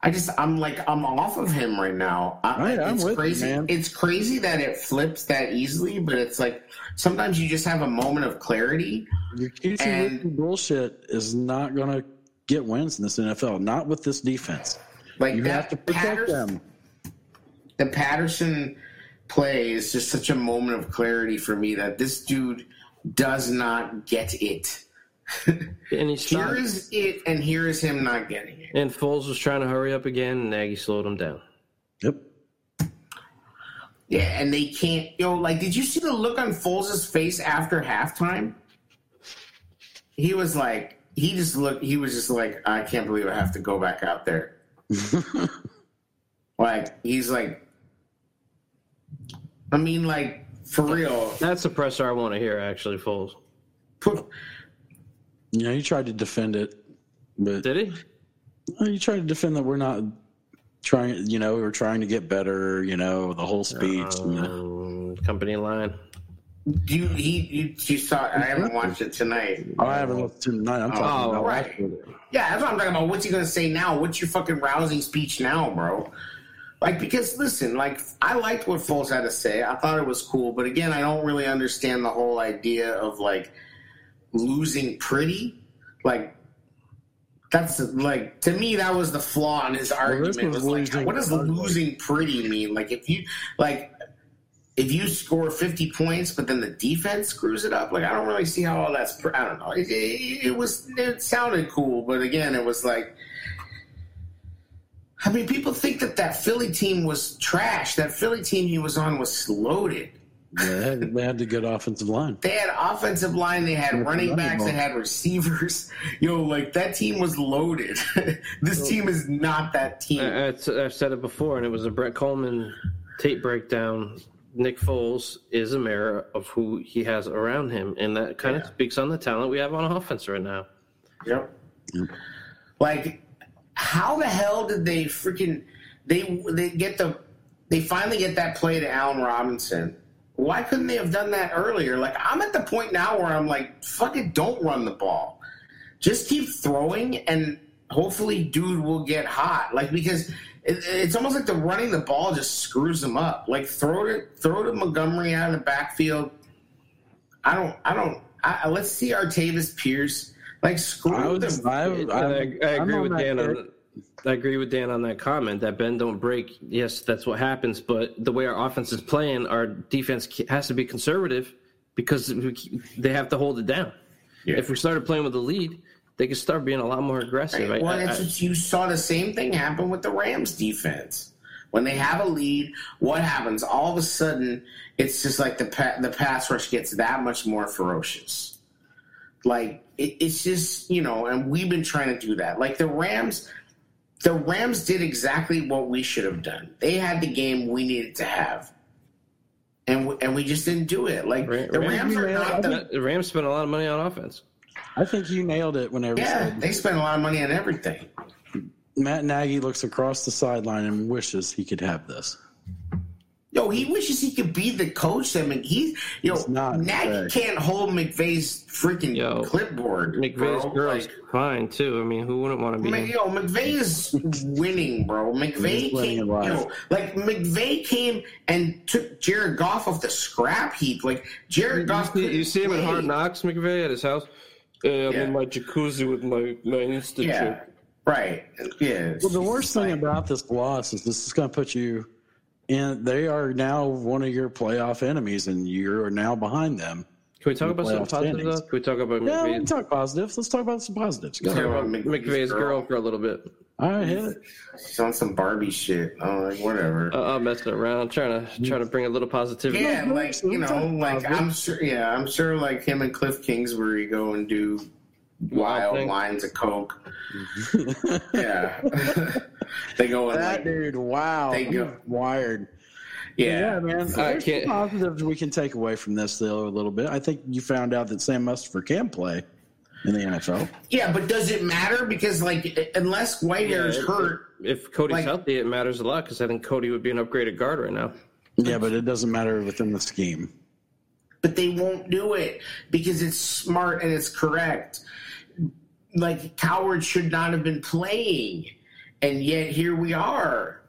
[SPEAKER 2] I just I'm like I'm off of him right now. I,
[SPEAKER 1] Right, I'm
[SPEAKER 2] it's
[SPEAKER 1] with you,
[SPEAKER 2] crazy.
[SPEAKER 1] man.
[SPEAKER 2] It's crazy that it flips that easily, but it's like sometimes you just have a moment of clarity.
[SPEAKER 1] Your
[SPEAKER 2] And-
[SPEAKER 1] bullshit is not going to get wins in this NFL. Not with this defense.
[SPEAKER 2] Like
[SPEAKER 1] You
[SPEAKER 2] that
[SPEAKER 1] have to protect
[SPEAKER 2] Patterson,
[SPEAKER 1] them.
[SPEAKER 2] the Patterson play is just such a moment of clarity for me that this dude does not get it.
[SPEAKER 3] And he's
[SPEAKER 2] Here
[SPEAKER 3] not.
[SPEAKER 2] is it, and here is him not getting it.
[SPEAKER 3] And Foles was trying to hurry up again, and Nagy slowed him down.
[SPEAKER 1] Yep.
[SPEAKER 2] Yeah, and they can't. Yo, like, did you see the look on Foles' face after halftime? He was like, he just looked. He was just like, I can't believe I have to go back out there. like, he's like, I mean, like, for real.
[SPEAKER 3] That's the presser I want to hear, actually, Foles.
[SPEAKER 2] Put,
[SPEAKER 1] You know, he tried to defend it, but
[SPEAKER 3] Did he?
[SPEAKER 1] Well, you tried to defend that we're not trying. You know, we're trying to get better. You know, the whole speech. you know.
[SPEAKER 3] Um, company line.
[SPEAKER 2] you, he, you, you saw. I haven't watched it tonight.
[SPEAKER 1] Oh, I haven't listened to it tonight. I'm talking
[SPEAKER 3] Oh,
[SPEAKER 1] about
[SPEAKER 2] right. Yeah, that's what I'm talking about. What's he gonna say now? What's your fucking rousing speech now, bro? Like, because listen, like I liked what Foles had to say. I thought it was cool, but again, I don't really understand the whole idea of like losing pretty. Like, that's like to me that was the flaw in his argument.
[SPEAKER 1] was
[SPEAKER 2] was like, what does losing pretty mean? Like, if you like. If you score 50 points, but then the defense screws it up, like I don't really see how all that's. pr- I don't know. It, it, it was. It sounded cool, but again, it was like. I mean, people think that that Philly team was trash. That Philly team he was on was loaded.
[SPEAKER 1] Yeah, they had, they had the good offensive line.
[SPEAKER 2] They had offensive line, they had
[SPEAKER 1] Yeah,
[SPEAKER 2] running
[SPEAKER 1] running
[SPEAKER 2] backs, they had receivers. Yo, know, like that team was loaded. this team is not that team.
[SPEAKER 3] I, I- I've said it before, and it was a Brett Coleman tape breakdown. Nick Foles is a mirror of who he has around him, and that kind
[SPEAKER 2] Yeah.
[SPEAKER 3] of speaks on the talent we have on offense right now.
[SPEAKER 2] Yep. Like, how the hell did they freaking they they get the they finally get that play to Allen Robinson? Why couldn't they have done that earlier? Like, I'm at the point now where I'm like, fuck it, don't run the ball. Just keep throwing, and hopefully, dude will get hot. Like because. It, it's almost like the running the ball just screws them up. Like throw it, throw to Montgomery out of the backfield. I don't, I don't. I, let's see Artavis Pierce. Like screw
[SPEAKER 1] I would,
[SPEAKER 2] them.
[SPEAKER 1] I, I,
[SPEAKER 3] I, I agree with
[SPEAKER 1] that
[SPEAKER 3] Dan
[SPEAKER 1] kick.
[SPEAKER 3] on I agree with Dan on that comment that Ben don't break. Yes, that's what happens. But the way our offense is playing, our defense has to be conservative because we, they have to hold it down.
[SPEAKER 2] Yeah.
[SPEAKER 3] If we started playing with a lead, they could start being a lot more aggressive. I-
[SPEAKER 2] well,
[SPEAKER 3] I-
[SPEAKER 2] that's
[SPEAKER 3] I-
[SPEAKER 2] you saw the same thing happen with the Rams defense. When they have a lead, what happens? All of a sudden, it's just like the pa- the pass rush gets that much more ferocious. Like it, it's just you know, and we've been trying to do that. Like the Rams, the Rams did exactly what we should have done. They had the game we needed to have, and we, and we just didn't do it. Like
[SPEAKER 3] Ra-
[SPEAKER 2] the
[SPEAKER 3] Rams-
[SPEAKER 2] Rams are not the
[SPEAKER 3] the Rams spent a lot of money on offense.
[SPEAKER 1] I think you nailed it whenever
[SPEAKER 2] yeah.
[SPEAKER 1] said
[SPEAKER 2] They spend a lot of money on everything.
[SPEAKER 1] Matt Nagy looks across the sideline and wishes he could have this.
[SPEAKER 2] Yo, he wishes he could be the coach I mean, he, yo,
[SPEAKER 1] It's not
[SPEAKER 2] Nagy
[SPEAKER 1] fair.
[SPEAKER 2] can't hold McVay's freaking
[SPEAKER 3] Yo,
[SPEAKER 2] clipboard.
[SPEAKER 3] McVay's
[SPEAKER 2] bro.
[SPEAKER 3] girl's
[SPEAKER 2] Like,
[SPEAKER 3] fine too. I mean, who wouldn't want to be?
[SPEAKER 2] Ma- yo, McVay is winning, bro. McVay
[SPEAKER 1] He's
[SPEAKER 2] came,
[SPEAKER 1] a lot.
[SPEAKER 2] yo, like McVay came and took Jared Goff off the scrap heap. Like Jared
[SPEAKER 3] You
[SPEAKER 2] Goff,
[SPEAKER 3] see, you see him in
[SPEAKER 2] play.
[SPEAKER 3] Hard Knocks, McVay, at his house. Uh, I'm
[SPEAKER 2] Yeah.
[SPEAKER 3] in my jacuzzi with my my Insta
[SPEAKER 2] Yeah, right. Yeah.
[SPEAKER 1] Well, the worst thing about this loss is this is going to put you in. They are now one of your playoff enemies, and you are now behind them.
[SPEAKER 3] Can we talk about some
[SPEAKER 1] Playoff
[SPEAKER 3] positive
[SPEAKER 1] standings.
[SPEAKER 3] stuff? Can we talk about
[SPEAKER 1] Yeah, we
[SPEAKER 3] McVay's,
[SPEAKER 1] can talk positives. Let's talk about some positives. Go
[SPEAKER 3] talk
[SPEAKER 1] ahead.
[SPEAKER 3] about
[SPEAKER 2] about
[SPEAKER 3] McVay's
[SPEAKER 2] McVay's
[SPEAKER 3] girl
[SPEAKER 2] girl.
[SPEAKER 3] for a little bit?
[SPEAKER 1] All right, hit it.
[SPEAKER 2] She's on some Barbie shit. I'm like, whatever.
[SPEAKER 3] Uh, I'm messing around, trying to trying to bring a little positivity.
[SPEAKER 2] yeah, like you know, like. I'm sure. Yeah, I'm sure. Like him and Cliff Kingsbury go and do wild
[SPEAKER 3] thing.
[SPEAKER 2] lines of coke. Mm-hmm. yeah, they go and
[SPEAKER 1] That
[SPEAKER 2] like,
[SPEAKER 1] dude, wow,
[SPEAKER 2] They go-
[SPEAKER 1] wired.
[SPEAKER 2] yeah,
[SPEAKER 1] Yeah, man.
[SPEAKER 3] I
[SPEAKER 1] There's some
[SPEAKER 3] can't-
[SPEAKER 1] positives we can take away from this though a little bit. I think you found out that Sam Mustipher can play in the NFL.
[SPEAKER 2] yeah. But does it matter? Because like, unless Whitehair is
[SPEAKER 3] Yeah, it-
[SPEAKER 2] hurt,
[SPEAKER 3] If Cody's
[SPEAKER 2] Like-
[SPEAKER 3] healthy, it matters a lot because I think Cody would be an upgraded guard right now.
[SPEAKER 1] Yeah, but it doesn't matter within the scheme.
[SPEAKER 2] but they won't do it because it's smart and it's correct. Like Coward should not have been playing, and yet here we are.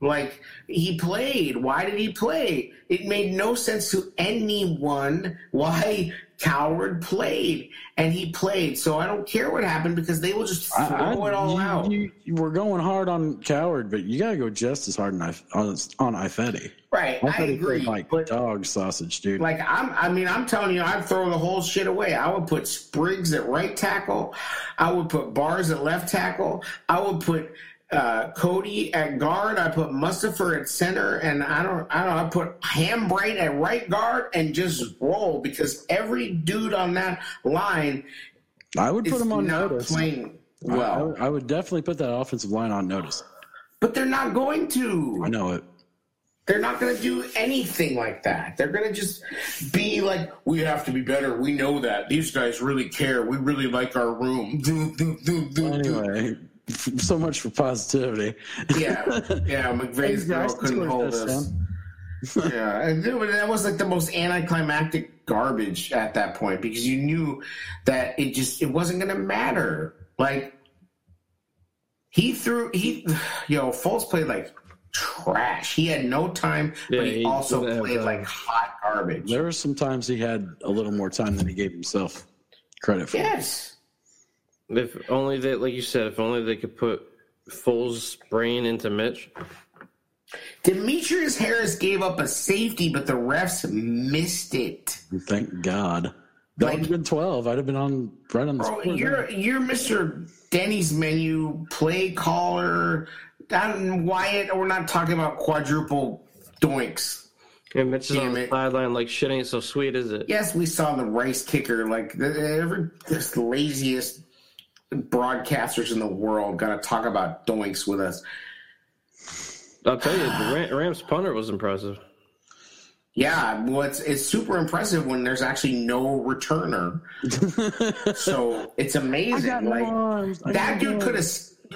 [SPEAKER 2] Like he played. Why did he play? It made no sense to anyone why Coward played, and he played. So I don't care what happened because they will just throw
[SPEAKER 1] I- I-
[SPEAKER 2] it all
[SPEAKER 1] you,
[SPEAKER 2] out.
[SPEAKER 1] You, you were going hard on Coward, but you got to go just as hard on on, on Ifedi.
[SPEAKER 2] right, I agree.
[SPEAKER 1] played like
[SPEAKER 2] but
[SPEAKER 1] dog sausage, dude.
[SPEAKER 2] Like I'm, I mean, I'm telling you, I'd throw the whole shit away. I would put Spriggs at right tackle. I would put Bars at left tackle. I would put uh, Cody at guard. I put Mustipher at center, and I don't, I don't. I put Hambright at right guard, and just roll because every dude on that line
[SPEAKER 1] I would put
[SPEAKER 2] is
[SPEAKER 1] him on
[SPEAKER 2] not
[SPEAKER 1] notice.
[SPEAKER 2] playing
[SPEAKER 1] I- I,
[SPEAKER 2] well.
[SPEAKER 1] would- I would definitely put that offensive line on notice.
[SPEAKER 2] but they're not going to.
[SPEAKER 1] I know it.
[SPEAKER 2] They're not going to do anything like that. They're going to just be like, we have to be better. We know that. These guys really care. We really like our room. Do, do, do.
[SPEAKER 1] Anyway, so much for positivity.
[SPEAKER 2] Yeah, yeah. McVay's girl couldn't hold us. Yeah, and that was like the most anticlimactic garbage at that point because you knew that it just it wasn't going to matter. Like he threw he, you know, Foles played like trash. He had no time,
[SPEAKER 3] Yeah,
[SPEAKER 2] but he,
[SPEAKER 3] he
[SPEAKER 2] also
[SPEAKER 3] have,
[SPEAKER 2] played
[SPEAKER 3] uh,
[SPEAKER 2] like hot garbage.
[SPEAKER 1] There were some times he had a little more time than he gave himself credit for.
[SPEAKER 2] Yes.
[SPEAKER 3] If only they, like you said, if only they could put Foles' brain into Mitch.
[SPEAKER 2] Demetrius Harris gave up a safety, but the refs missed it.
[SPEAKER 1] Thank God. That
[SPEAKER 2] Like-
[SPEAKER 1] would have been 12. I'd have been on right on the
[SPEAKER 2] Bro,
[SPEAKER 1] score.
[SPEAKER 2] you're you're Mr. Denny's menu play caller. Don Wyatt, we're not talking about quadruple doinks.
[SPEAKER 3] And Mitch is
[SPEAKER 2] Damn
[SPEAKER 3] on the sideline like shit ain't so sweet, is it?
[SPEAKER 2] Yes, we saw the rice kicker. Like the, every this laziest broadcasters in the world got to talk about doinks with us.
[SPEAKER 3] I'll tell you, the Rams punter was impressive.
[SPEAKER 2] Yeah, well, it's it's super impressive when there's actually no returner. so it's amazing.
[SPEAKER 1] got
[SPEAKER 2] like
[SPEAKER 1] arms. I
[SPEAKER 2] that
[SPEAKER 1] got
[SPEAKER 2] dude could have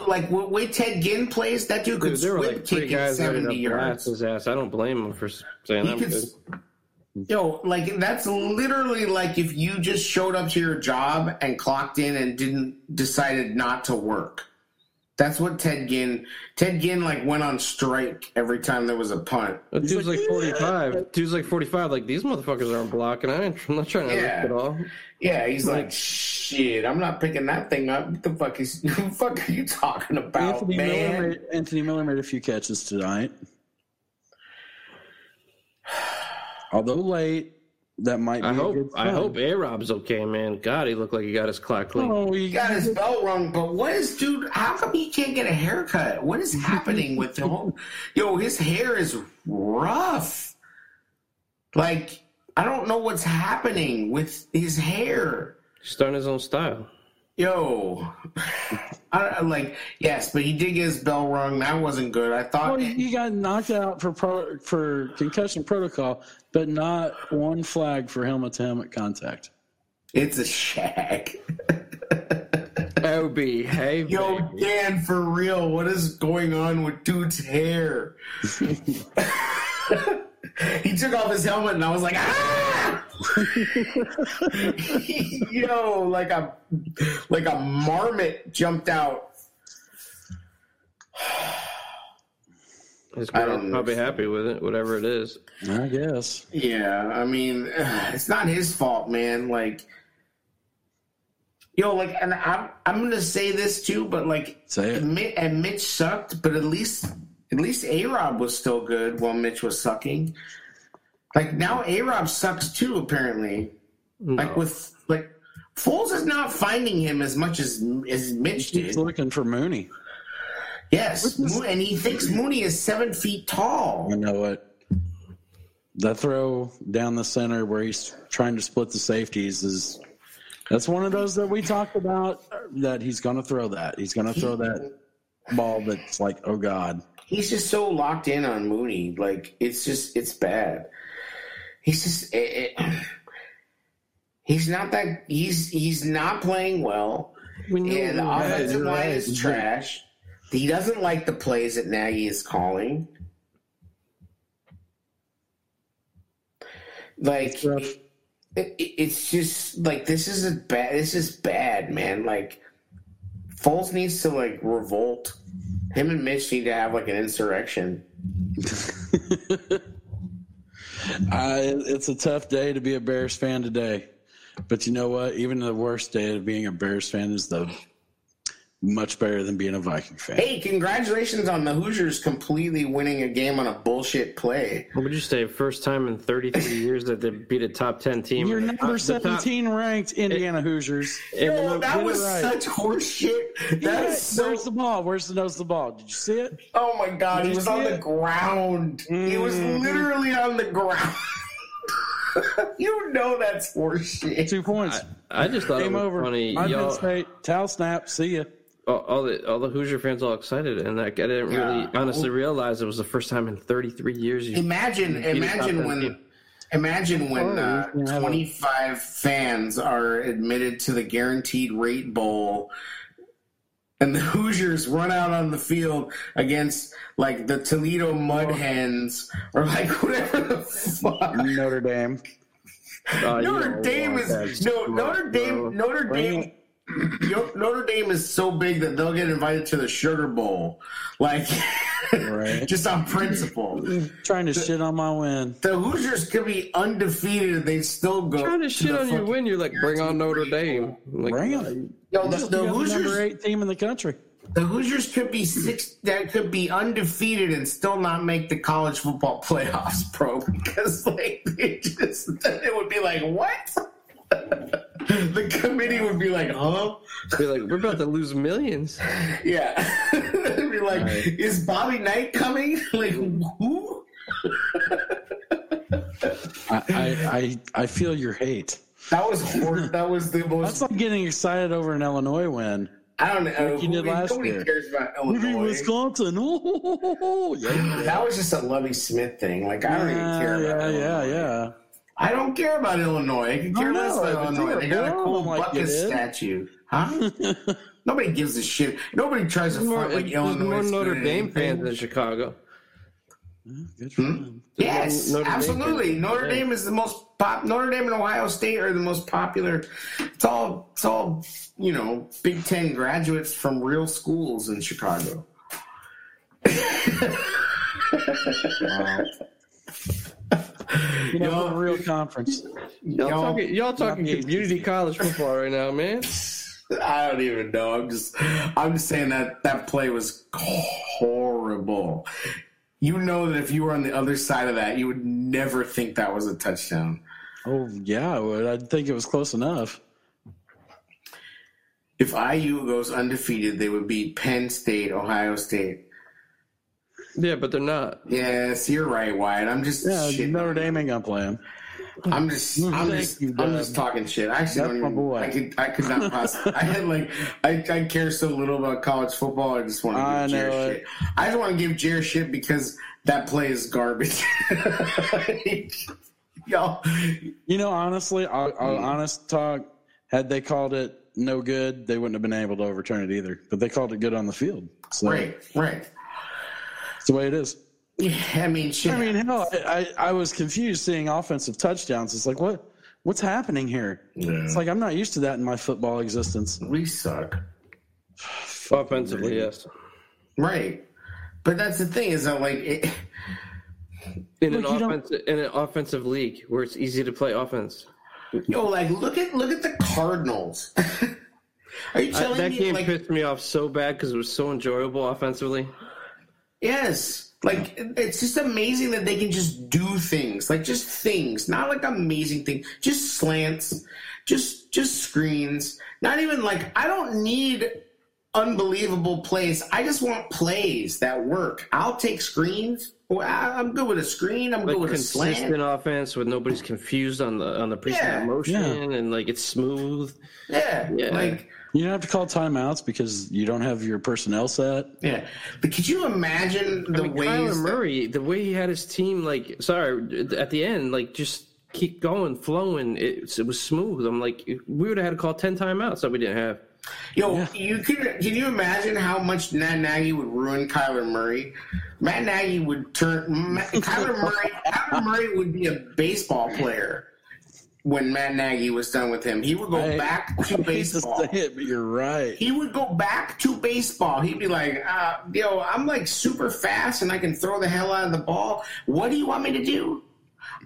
[SPEAKER 2] like the way Ted Ginn plays. That dude could
[SPEAKER 3] Dude, there were like three
[SPEAKER 2] kick it
[SPEAKER 3] guys ready
[SPEAKER 2] seventy yards.
[SPEAKER 3] his ass. I don't blame him for saying
[SPEAKER 2] He
[SPEAKER 3] I'm
[SPEAKER 2] could,
[SPEAKER 3] good.
[SPEAKER 2] Yo, like that's literally like if you just showed up to your job and clocked in and didn't decided not to work. That's what Ted Ginn. Ted Ginn like went on strike every time there was a punt.
[SPEAKER 3] That dude's
[SPEAKER 1] like,
[SPEAKER 3] like, 45. Dude's like 45. Like, these motherfuckers aren't blocking. I ain't, I'm not trying to
[SPEAKER 2] Yeah.
[SPEAKER 3] risk it all.
[SPEAKER 2] Yeah, he's like, shit, I'm not picking that thing up. What the fuck is what the fuck are you talking about,
[SPEAKER 1] Anthony
[SPEAKER 2] man?
[SPEAKER 1] Miller, made, Anthony Miller made a few catches tonight. Although late, that might be
[SPEAKER 3] I
[SPEAKER 1] a
[SPEAKER 3] hope
[SPEAKER 1] good
[SPEAKER 3] I hope A Rob's okay, man. God, he looked like he got his clock clean.
[SPEAKER 1] Oh, he
[SPEAKER 2] He got his belt rung, but what is, dude? How come he can't get a haircut? What is happening with him? Yo, his hair is rough. Like, I don't know what's happening with his hair.
[SPEAKER 3] He's starting his own style.
[SPEAKER 2] Yo, I, I like yes, but he did get his bell rung. That wasn't good. I
[SPEAKER 1] Well,
[SPEAKER 2] thought
[SPEAKER 1] he got knocked out for pro, for concussion protocol, but not one flag for helmet to helmet contact.
[SPEAKER 2] it's a shag.
[SPEAKER 3] OB, hey,
[SPEAKER 2] Yo,
[SPEAKER 3] baby.
[SPEAKER 2] Dan, for real, what is going on with dude's hair? he took off his helmet, and I was like, ah! Yo, like a like a marmot jumped out.
[SPEAKER 3] His
[SPEAKER 2] I
[SPEAKER 3] girl's
[SPEAKER 2] don't-
[SPEAKER 3] probably happy with it, whatever it is.
[SPEAKER 1] I guess.
[SPEAKER 2] Yeah, I mean, it's not his fault, man. Like, yo, like, and I'm I'm gonna say this too, but like,
[SPEAKER 1] Say it.
[SPEAKER 2] Mi- and Mitch sucked, but at least at least A Rob was still good while Mitch was sucking. Like now, A Rob sucks too. Apparently, Like with like Foles is not finding him as much as as Mitch did.
[SPEAKER 1] He's looking for Mooney.
[SPEAKER 2] Yes, and he thinks Mooney is seven feet tall.
[SPEAKER 1] You know what? That throw down the center where he's trying to split the safeties is that's one of those that we talked about that he's going to throw that. He's going to throw that ball that's like, oh God.
[SPEAKER 2] He's just so locked in on Mooney. Like it's just it's bad. He's just it, eh, eh, it, he's not that he's he's not playing well.
[SPEAKER 3] We
[SPEAKER 2] And the offensive line
[SPEAKER 1] right.
[SPEAKER 2] is trash. He doesn't like the plays that Nagy is calling. Like it, it- it's just like this is a bad. This is bad, man. Like Foles needs to like revolt. Him and Mitch need to have like an insurrection.
[SPEAKER 1] It's a tough day to be a Bears fan today. But you know what? Even the worst day of being a Bears fan is the much better than being a Viking fan.
[SPEAKER 2] Hey, congratulations on the Hoosiers completely winning a game on a bullshit play.
[SPEAKER 3] What would you say? First time in 33 years that they beat a top 10 team.
[SPEAKER 1] You're
[SPEAKER 3] The
[SPEAKER 1] number
[SPEAKER 3] top- the top-
[SPEAKER 1] 17 ranked Indiana Hoosiers.
[SPEAKER 3] and
[SPEAKER 2] Oh,
[SPEAKER 3] look,
[SPEAKER 2] that was
[SPEAKER 1] right.
[SPEAKER 2] such horseshit. That
[SPEAKER 1] Yeah,
[SPEAKER 2] is so.
[SPEAKER 1] Where's the ball? Where's the nose of the ball? Did you see it?
[SPEAKER 2] Oh my god, he
[SPEAKER 1] Did you
[SPEAKER 2] was on
[SPEAKER 1] see
[SPEAKER 2] the
[SPEAKER 1] it?
[SPEAKER 2] ground. He was
[SPEAKER 1] Mhm.
[SPEAKER 2] literally on the ground. you know that's horseshit.
[SPEAKER 1] Two points.
[SPEAKER 3] I just thought
[SPEAKER 1] Game
[SPEAKER 3] it was
[SPEAKER 1] over.
[SPEAKER 3] funny.
[SPEAKER 1] I've been
[SPEAKER 3] Y'all,
[SPEAKER 1] straight. Towel snap. See ya.
[SPEAKER 3] All, all the all the Hoosier fans all excited, and like I didn't really
[SPEAKER 2] Yeah.
[SPEAKER 3] honestly realize it was the first time in 33 years. You,
[SPEAKER 2] Imagine,
[SPEAKER 3] beat a top
[SPEAKER 2] imagine when,
[SPEAKER 3] team.
[SPEAKER 2] imagine when
[SPEAKER 1] Oh,
[SPEAKER 2] uh,
[SPEAKER 1] you can have a-
[SPEAKER 2] 25 fans are admitted to the guaranteed rate bowl, and the Hoosiers run out on the field against like the Toledo Mud Hens or like whatever the fuck.
[SPEAKER 1] Notre Dame.
[SPEAKER 3] Oh, you
[SPEAKER 2] Notre Dame is no Notre Dame.
[SPEAKER 3] bro.
[SPEAKER 2] Notre
[SPEAKER 1] Bring
[SPEAKER 2] Dame. Yo- Notre Dame is so big that they'll get invited to the Sugar Bowl, like
[SPEAKER 1] Right.
[SPEAKER 2] just on principle.
[SPEAKER 1] Trying to shit on my win.
[SPEAKER 2] The Hoosiers could be undefeated and they still go.
[SPEAKER 3] Trying to shit on your win, you're like, bring on Notre Dame. Like,
[SPEAKER 1] Bring 'em.
[SPEAKER 2] Yo, the,
[SPEAKER 1] You
[SPEAKER 2] the
[SPEAKER 1] got the number
[SPEAKER 2] Hoosiers,
[SPEAKER 1] eight team in the country.
[SPEAKER 2] the Hoosiers could be six. That could be undefeated and still not make the college football playoffs, bro. Because like it just, it would be like what? The committee would be like, huh?
[SPEAKER 3] Be like, we're about to lose millions.
[SPEAKER 2] Yeah. It'd be like,
[SPEAKER 1] Right.
[SPEAKER 2] is Bobby Knight coming? Like, who?
[SPEAKER 1] I, I, I, I feel your hate.
[SPEAKER 2] That was hor- That was the most.
[SPEAKER 1] That's like getting excited over an Illinois win.
[SPEAKER 2] I don't know.
[SPEAKER 1] Like you did
[SPEAKER 2] Who-
[SPEAKER 1] last
[SPEAKER 2] nobody
[SPEAKER 1] year.
[SPEAKER 2] cares about Illinois.
[SPEAKER 1] Maybe
[SPEAKER 2] Illinois.
[SPEAKER 1] Wisconsin. Oh, yeah.
[SPEAKER 2] That was just a Lovie Smith thing. Like, I don't even care
[SPEAKER 1] yeah,
[SPEAKER 2] about
[SPEAKER 1] yeah,
[SPEAKER 2] Illinois.
[SPEAKER 1] yeah.
[SPEAKER 2] I don't care about Illinois. I can care
[SPEAKER 1] No,
[SPEAKER 2] less
[SPEAKER 1] no,
[SPEAKER 2] about Illinois.
[SPEAKER 1] you're
[SPEAKER 2] They got a cool
[SPEAKER 1] like Butkus
[SPEAKER 2] statue. Huh? Nobody gives a shit. Nobody tries to
[SPEAKER 3] There's more,
[SPEAKER 2] front like
[SPEAKER 3] there's
[SPEAKER 2] Illinois.
[SPEAKER 3] more
[SPEAKER 2] is
[SPEAKER 3] Notre Dame fans than Chicago. Hmm?
[SPEAKER 1] Good for them.
[SPEAKER 2] Yes,
[SPEAKER 3] Notre
[SPEAKER 2] absolutely.
[SPEAKER 3] fans.
[SPEAKER 2] Notre Dame is the most pop. Notre Dame and Ohio State are the most popular. It's all. It's all. You know, Big Ten graduates from real schools in Chicago.
[SPEAKER 1] You know,
[SPEAKER 2] Yo.
[SPEAKER 1] a real conference.
[SPEAKER 3] Y'all
[SPEAKER 2] Yo,
[SPEAKER 3] talking, y'all talking
[SPEAKER 1] not the
[SPEAKER 3] community college football right now, man.
[SPEAKER 2] I don't even know. I'm just. I'm just saying that that play was horrible. You know that if you were on the other side of that, you would never think that was a touchdown.
[SPEAKER 1] Oh, yeah, I would. I'd think it was close enough.
[SPEAKER 2] If IU goes undefeated, they would beat Penn State, Ohio State.
[SPEAKER 3] Yeah, but they're not.
[SPEAKER 2] Yes, you're right, Wyatt. I'm just
[SPEAKER 1] Yeah,
[SPEAKER 2] shitting
[SPEAKER 1] Notre
[SPEAKER 2] on
[SPEAKER 1] Dame ain't going to play him.
[SPEAKER 2] I'm just, I'm
[SPEAKER 1] Thank
[SPEAKER 2] just,
[SPEAKER 1] you,
[SPEAKER 2] I'm just talking shit. I actually
[SPEAKER 1] That's
[SPEAKER 2] don't
[SPEAKER 1] my
[SPEAKER 2] even.
[SPEAKER 1] boy.
[SPEAKER 2] I could, I could not possibly. I had like, I, I care so little about college football. I just want to
[SPEAKER 1] I
[SPEAKER 2] give Jared
[SPEAKER 1] know it.
[SPEAKER 2] shit. I just want to give Jared shit because that play is garbage. Y'all,
[SPEAKER 1] You know, honestly, I'll, I'll
[SPEAKER 2] Hmm.
[SPEAKER 1] honest talk. Had they called it no good, they wouldn't have been able to overturn it either. But they called it good on the field. So
[SPEAKER 2] right, right.
[SPEAKER 1] It's the way it is.
[SPEAKER 2] Yeah, I mean, shit.
[SPEAKER 1] I mean, hell, I, I, I was confused seeing offensive touchdowns. It's like, what what's happening here?
[SPEAKER 2] Yeah.
[SPEAKER 1] It's like I'm not used to that in my football existence.
[SPEAKER 2] we suck.
[SPEAKER 3] Offensively, yes.
[SPEAKER 2] Right. But that's the thing is that like it,
[SPEAKER 3] In an
[SPEAKER 1] Look, you don't-
[SPEAKER 3] offensive in an offensive league where it's easy to play offense.
[SPEAKER 2] yo, like look at look at the Cardinals. Are you
[SPEAKER 3] I,
[SPEAKER 2] telling
[SPEAKER 3] that
[SPEAKER 2] me that
[SPEAKER 3] game
[SPEAKER 2] like
[SPEAKER 3] pissed me off so bad because it was so enjoyable offensively.
[SPEAKER 2] Yes? Like it's just amazing that they can just do things, like just things, not like amazing things, just slants, just just screens. Not even like I don't need unbelievable plays. I just want plays that work. I'll take screens. Well, I- I'm good with a screen. I'm
[SPEAKER 3] Like
[SPEAKER 2] good with a
[SPEAKER 3] consistent offense with nobody's confused on the on the pre-snap
[SPEAKER 2] Yeah.
[SPEAKER 3] motion
[SPEAKER 1] Yeah.
[SPEAKER 3] and like it's smooth.
[SPEAKER 2] Yeah,
[SPEAKER 3] Yeah.
[SPEAKER 2] like
[SPEAKER 1] You don't have to call timeouts because you don't have your personnel set.
[SPEAKER 2] yeah. But could you imagine the
[SPEAKER 3] I mean,
[SPEAKER 2] ways?
[SPEAKER 3] Kyler
[SPEAKER 2] that-
[SPEAKER 3] Murray, the way he had his team, like, sorry, at the end, like, just keep going, flowing. It, it was smooth. I'm like, we would have had to call 10 timeouts that we didn't have.
[SPEAKER 2] Yo, you can can you imagine how much Matt Nagy would ruin Kyler Murray? Matt Nagy would turn Ma- Kyler Murray. Kyler Murray would be a baseball player when Matt Nagy was done with him. He would go
[SPEAKER 1] I-
[SPEAKER 2] back to
[SPEAKER 1] to
[SPEAKER 2] baseball.
[SPEAKER 1] say it, but you're right.
[SPEAKER 2] He would go back to baseball. He'd be like, uh, "Yo, I'm like super fast and I can throw the hell out of the ball. What do you want me to do?"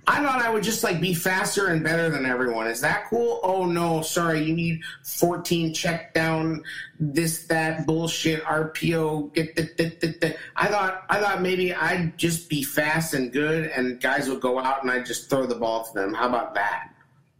[SPEAKER 2] I thought I would just like be faster and better than everyone. Is that cool? Oh no, sorry. You need 14 check down, this that bullshit RPO. Get the, the, the, the. I thought I thought maybe I'd just be fast and good, and guys would go out and I'd just throw the ball to them. How about that?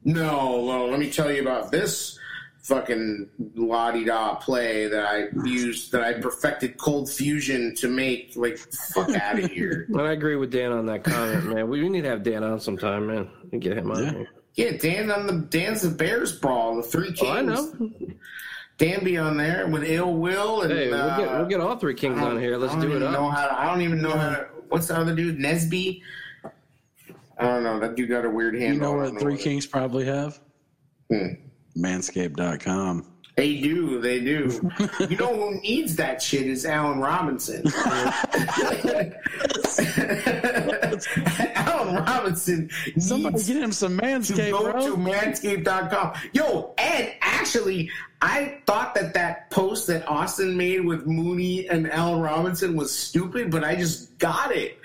[SPEAKER 2] No, well, let me tell you about this fucking la di da play that I used that I perfected cold fusion to make. Like, fuck out of here.
[SPEAKER 3] And I agree with Dan on that comment, man. We need to have Dan on sometime, man, and get him on
[SPEAKER 1] Yeah.
[SPEAKER 3] here.
[SPEAKER 2] Yeah, Dan on the Dan's the Bears brawl, the three kings.
[SPEAKER 3] Oh, I know.
[SPEAKER 2] Dan be on there with ill will and
[SPEAKER 3] Hey, we'll
[SPEAKER 2] uh,
[SPEAKER 3] get, we'll get all three kings on here. Let's
[SPEAKER 2] I don't
[SPEAKER 3] it
[SPEAKER 2] even Know
[SPEAKER 3] up.
[SPEAKER 2] how to, I don't even know how to. What's the other dude? Nesby. I don't know. That dude got a weird handle.
[SPEAKER 1] You know what Three
[SPEAKER 2] it-
[SPEAKER 1] Kings probably have?
[SPEAKER 2] Hmm.
[SPEAKER 1] Manscaped.com.
[SPEAKER 2] They do. They do. you know who needs that shit is Allen Robinson. Allen Robinson
[SPEAKER 1] Somebody
[SPEAKER 2] needs
[SPEAKER 1] get him some
[SPEAKER 2] to
[SPEAKER 1] Manscaped,
[SPEAKER 2] go
[SPEAKER 1] bro.
[SPEAKER 2] to manscaped.com. Yo, and actually, I thought that that post that Austin made with Mooney and Allen Robinson was stupid, but I just got it.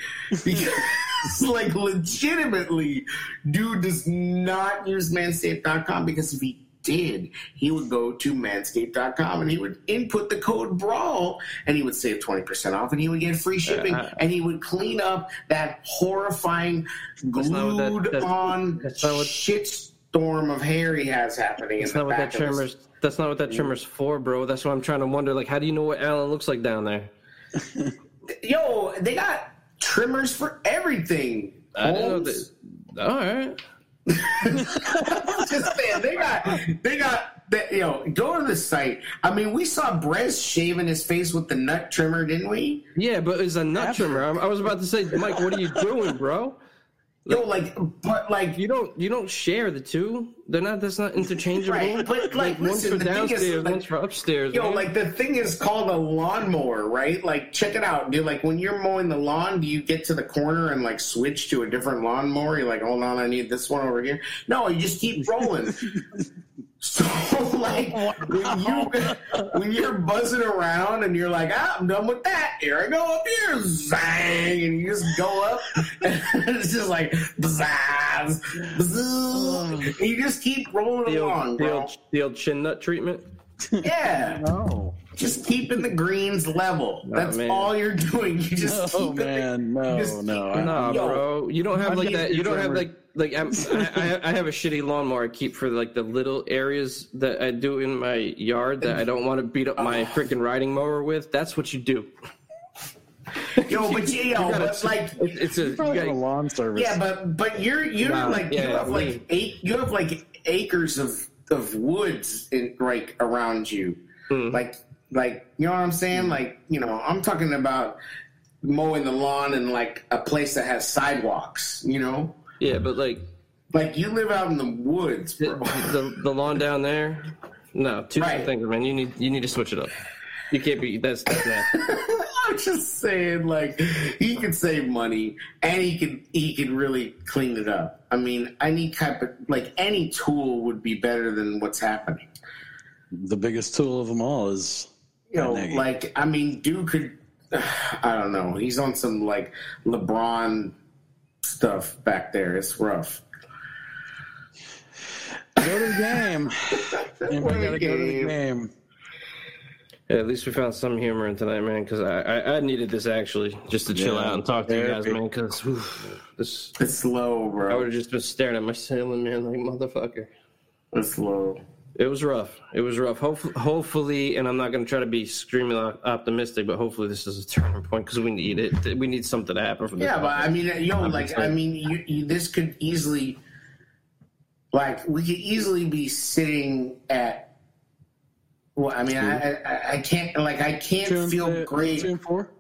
[SPEAKER 2] Because, like, legitimately, dude does not use manscaped.com because if he did, he would go to manscaped.com and he would input the code BRAWL and he would save 20% off and he would get free shipping
[SPEAKER 3] Uh,
[SPEAKER 2] and he would clean up that horrifying
[SPEAKER 3] That's what that-
[SPEAKER 2] glued
[SPEAKER 3] that-
[SPEAKER 2] on
[SPEAKER 3] that's not what-
[SPEAKER 2] shitstorm of hair he has happening
[SPEAKER 3] That's
[SPEAKER 2] in the
[SPEAKER 3] not what that
[SPEAKER 2] back of his-
[SPEAKER 3] trimmer's. That's not what that trimmer's for, bro. That's why I'm trying to wonder. Like, how do you know what Allen looks like down there?
[SPEAKER 2] Yo, they got trimmers for everything.
[SPEAKER 3] I didn't know
[SPEAKER 2] Holmes.
[SPEAKER 3] that. All right.
[SPEAKER 2] just saying, they got they got that. you know go to the site. I mean, we saw Brez shaving his face with the nut trimmer, didn't we?
[SPEAKER 3] Yeah, but it's a nut trimmer. I was about to say, Mike, what are you doing, bro?
[SPEAKER 2] Yo, like, but like,
[SPEAKER 3] You don't you don't share the two. They're not. That's not interchangeable.
[SPEAKER 2] Right, but, like,
[SPEAKER 3] one's
[SPEAKER 2] listen,
[SPEAKER 3] for
[SPEAKER 2] the thing is,
[SPEAKER 3] downstairs,
[SPEAKER 2] like-
[SPEAKER 3] one's for upstairs.
[SPEAKER 2] yo,
[SPEAKER 3] man.
[SPEAKER 2] like the thing is called a lawnmower, right? Like, check it out, dude. Like, when you're mowing the lawn, do you get to the corner and like switch to a different lawnmower? You're like, hold on, I need this one over here. No, you just keep rolling. So like when you when you're buzzing around and you're like, ah, I'm done with that. Here I go up here, zang, and you just go up, and it's just like bzzz, bzzz, and you just keep rolling
[SPEAKER 3] the
[SPEAKER 2] along,
[SPEAKER 3] old, the, old, the old chin nut treatment.
[SPEAKER 2] Yeah,
[SPEAKER 1] No.
[SPEAKER 2] Just keeping the greens level. That's
[SPEAKER 3] man.
[SPEAKER 2] all you're doing. You just
[SPEAKER 1] Oh,
[SPEAKER 2] keep it-
[SPEAKER 1] man. No,
[SPEAKER 2] just
[SPEAKER 1] no.
[SPEAKER 2] keep-
[SPEAKER 3] Nah,
[SPEAKER 2] Yo,
[SPEAKER 3] bro, you don't have
[SPEAKER 1] I'm
[SPEAKER 3] like that. You don't have like like I'm, I, I I have a shitty lawnmower I keep for like the little areas that I do in my yard that I don't want to beat up my freaking riding mower with. That's what you do.
[SPEAKER 2] Yo, but you, yo,
[SPEAKER 3] gotta-
[SPEAKER 2] but like
[SPEAKER 3] It, it's a you
[SPEAKER 1] Probably a
[SPEAKER 3] gotta-
[SPEAKER 1] lawn service.
[SPEAKER 2] Yeah, but but you're you're
[SPEAKER 3] Wow.
[SPEAKER 2] like you have
[SPEAKER 3] we-
[SPEAKER 2] like eight you have like acres of of woods in like around you,
[SPEAKER 3] Hmm.
[SPEAKER 2] like like you know what I'm saying? Mm-hmm. Like you know I'm talking about mowing the lawn in like a place that has sidewalks. You know,
[SPEAKER 3] yeah, but like
[SPEAKER 2] like you live out in the woods,
[SPEAKER 3] the,
[SPEAKER 2] bro.
[SPEAKER 3] the the lawn down there. No, two
[SPEAKER 2] Right.
[SPEAKER 3] different things, man. You need you need to switch it up. You can't be that's that's nasty.
[SPEAKER 2] I'm just saying, like he could save money and he could he could really clean it up. I mean, any type of like any tool would be better than what's happening.
[SPEAKER 1] the biggest tool of them all is
[SPEAKER 2] you know,
[SPEAKER 1] Nagy.
[SPEAKER 2] like I mean, dude could. I don't know. He's on some like LeBron stuff back there. It's rough.
[SPEAKER 1] go to the game. and we gotta go to the
[SPEAKER 2] game.
[SPEAKER 1] game.
[SPEAKER 3] Yeah, at least we found some humor in tonight, man. Because I, I I needed this actually just to chill
[SPEAKER 1] Yeah.
[SPEAKER 3] out and talk to you guys, man. Because this
[SPEAKER 2] It's bro.
[SPEAKER 3] I would have just been staring at my ceiling, man, like motherfucker.
[SPEAKER 2] It's low.
[SPEAKER 3] It was rough. It was rough. Hopefully, hopefully, and I'm not going to try to be extremely optimistic, but hopefully, this is a turning point because we need it. We need something to happen from this.
[SPEAKER 2] Yeah, but I mean, yo, like,
[SPEAKER 3] Obviously.
[SPEAKER 2] I mean, you, you, this could easily, like, we could easily be sitting at. Well, I mean, I, I, I can't, like, I can't
[SPEAKER 1] Two
[SPEAKER 2] feel great.
[SPEAKER 1] Two and four.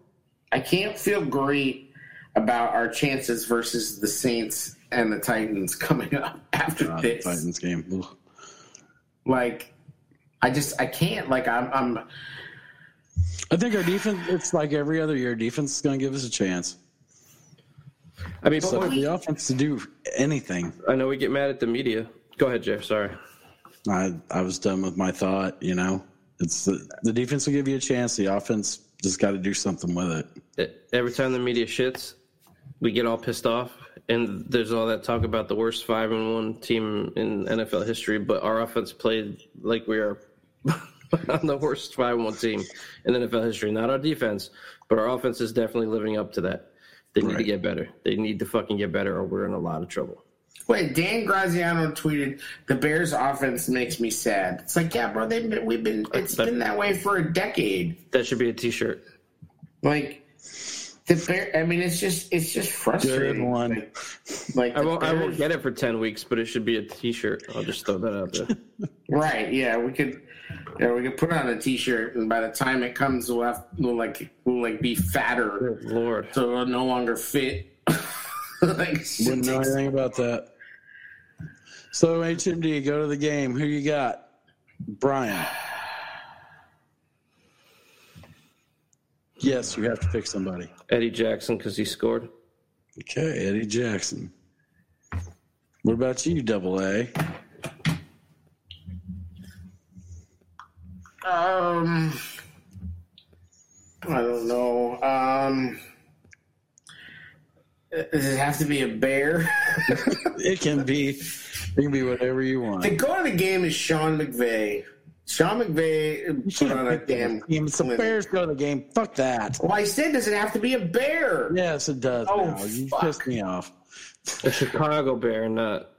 [SPEAKER 2] I can't feel great about our chances versus the Saints and the Titans coming up after
[SPEAKER 1] Ah, the
[SPEAKER 2] this.
[SPEAKER 1] Titans game. Ugh.
[SPEAKER 2] Like, I just, I can't. Like, I'm, I'm.
[SPEAKER 1] I think our defense. It's like every other year. Defense is going to give us a chance.
[SPEAKER 3] I mean,
[SPEAKER 1] So
[SPEAKER 3] but
[SPEAKER 1] for the offense to do anything,
[SPEAKER 3] I know we get mad at the media. Go ahead, Jeff. Sorry.
[SPEAKER 1] I I was done with my thought. You know, it's the, the defense will give you a chance. The offense just got to do something with it.
[SPEAKER 3] Every time the media shits, we get all pissed off, and there's all that talk about the worst five and one team in NFL history. But our offense played like we are on the worst five and one team in NFL history. Not our defense, but our offense is definitely living up to that. They need to get better. They need to fucking get better, or we're in a lot of trouble.
[SPEAKER 2] Wait, Dan Graziano tweeted, "The Bears' offense makes me sad." It's like, yeah, bro, they've been, we've been, it's been that way for a decade.
[SPEAKER 3] That should be a T-shirt.
[SPEAKER 2] Like, the Bear. I mean, it's just, it's just frustrating.
[SPEAKER 1] Good one.
[SPEAKER 2] Like, like
[SPEAKER 3] I won't. I won't get it for ten weeks, but it should be a T-shirt. I'll just throw that out there.
[SPEAKER 2] Right? Yeah, we could. Yeah, we could put on a T-shirt, and by the time it comes, we'll have, we'll like, we'll like be fatter,
[SPEAKER 3] Lord.
[SPEAKER 2] so it'll no longer fit. like,
[SPEAKER 1] Wouldn't know anything about that. So HMD, go to the game. Who you got? Brian. Yes, you have to pick somebody.
[SPEAKER 3] Eddie Jackson because he scored.
[SPEAKER 1] Okay, Eddie Jackson. What about you, Double A?
[SPEAKER 2] Um, I don't know. Um, does it have to be a bear?
[SPEAKER 1] It can be. It can be whatever you want.
[SPEAKER 2] The go to the game is Sean McVay. Sean McVay put on a damn.
[SPEAKER 1] It's the. Bears go to the game. Fuck that.
[SPEAKER 2] Well, I said, does it have to be a bear?
[SPEAKER 1] Yes, it does.
[SPEAKER 2] Oh,
[SPEAKER 1] now. You
[SPEAKER 2] fuck.
[SPEAKER 1] pissed me off.
[SPEAKER 3] A Chicago Bear, not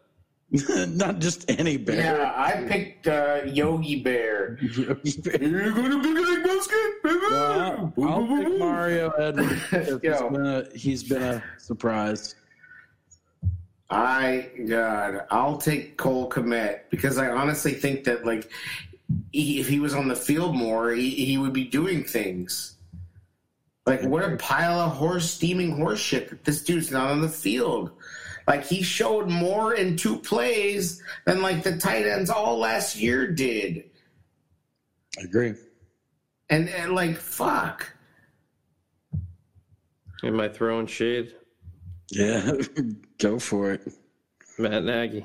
[SPEAKER 1] Not just any bear.
[SPEAKER 2] Yeah, I picked uh, Yogi Bear. You're going to Big Egg Basket, baby!
[SPEAKER 1] Well, I'll, I'll pick Mario Edwards. because He's been, a, he's been a surprise.
[SPEAKER 2] I God, I'll take Cole Kmet because I honestly think that like he, if he was on the field more, he, he would be doing things. Like what a pile of horse steaming horse shit that this dude's not on the field. Like he showed more in two plays than like the tight ends all last year did.
[SPEAKER 1] I agree.
[SPEAKER 2] And, and like fuck.
[SPEAKER 3] Am I throwing shade?
[SPEAKER 1] Yeah, go for it.
[SPEAKER 3] Matt Nagy,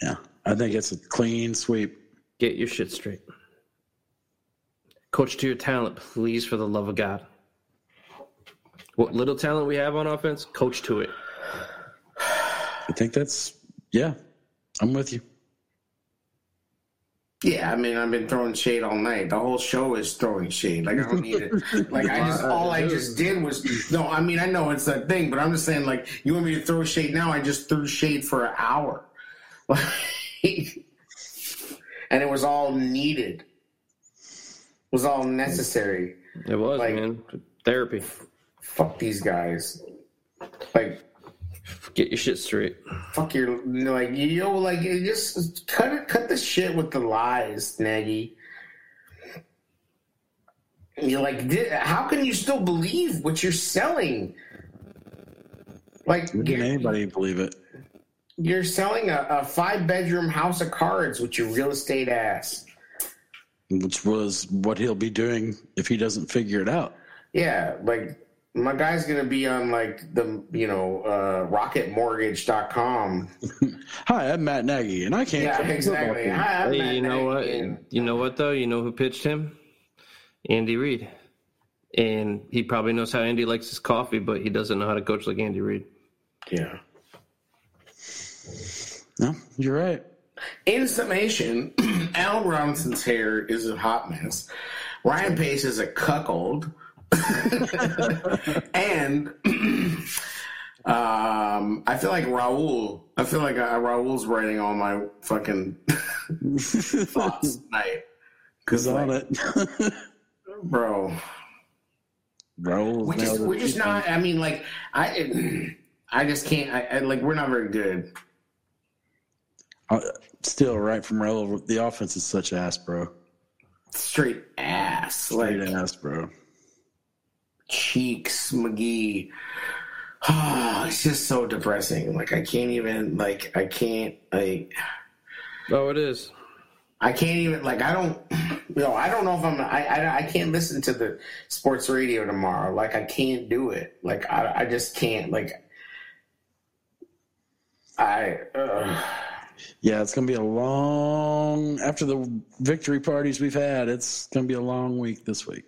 [SPEAKER 1] Yeah, I think it's a clean sweep.
[SPEAKER 3] Get your shit straight. Coach to your talent, please, for the love of God. What little talent we have on offense, coach to it.
[SPEAKER 1] I think that's yeah. I'm with you.
[SPEAKER 2] Yeah, I mean, I've been throwing shade all night. The whole show is throwing shade. Like I don't need it. Like I just all I just did was no. I mean, I know it's that thing, but I'm just saying, like, you want me to throw shade now? I just threw shade for an hour, like, and it was all needed. It was all necessary.
[SPEAKER 3] It was,
[SPEAKER 2] Like-
[SPEAKER 3] man. Therapy.
[SPEAKER 2] Fuck these guys. Like,
[SPEAKER 3] Get your shit straight.
[SPEAKER 2] fuck your like yo like you just cut it cut the shit with the lies Nagy you're like how can you still believe what you're selling like
[SPEAKER 1] Can anybody believe it?
[SPEAKER 2] You're selling a, a five bedroom house of cards with your real estate ass
[SPEAKER 1] Which was what he'll be doing if he doesn't figure it out.
[SPEAKER 2] yeah like my guy's gonna be on like the you know uh rocketmortgage.com
[SPEAKER 1] Hi, I'm Matt Nagy, and I can't.
[SPEAKER 2] yeah
[SPEAKER 1] coach a football
[SPEAKER 2] exactly. Hi, I'm
[SPEAKER 3] Hey,
[SPEAKER 2] Matt
[SPEAKER 3] you know what?
[SPEAKER 2] And-
[SPEAKER 3] You know what though? You know who pitched him? Andy Reid. And he probably knows how Andy likes his coffee, but he doesn't know how to coach like Andy Reid.
[SPEAKER 2] yeah
[SPEAKER 1] No, you're right.
[SPEAKER 2] In summation, Al Robinson's hair is a hot mess. Ryan Pace is a cuckold. and um, I feel like Raul. I feel like uh, Raul's writing all my fucking thoughts tonight. Because,
[SPEAKER 1] He's on
[SPEAKER 2] like,
[SPEAKER 1] it.
[SPEAKER 2] bro,
[SPEAKER 1] Raul,
[SPEAKER 2] we just we're just not. I mean, like I, I just can't. I, I like we're not very good.
[SPEAKER 1] Uh, Still, right from Raul, the offense is such ass, bro.
[SPEAKER 2] Straight ass, like
[SPEAKER 1] Straight ass, bro.
[SPEAKER 2] cheeks, McGee. Oh, it's just so depressing. Like I can't even. Like I can't. Like
[SPEAKER 3] Oh, it is.
[SPEAKER 2] I can't even. Like I don't. You know, I don't know if I'm. I, I I can't listen to the sports radio tomorrow. Like I can't do it. Like I I just can't. Like I. Uh,
[SPEAKER 1] Yeah, it's gonna be a long after the victory parties we've had. It's gonna be a long week this week.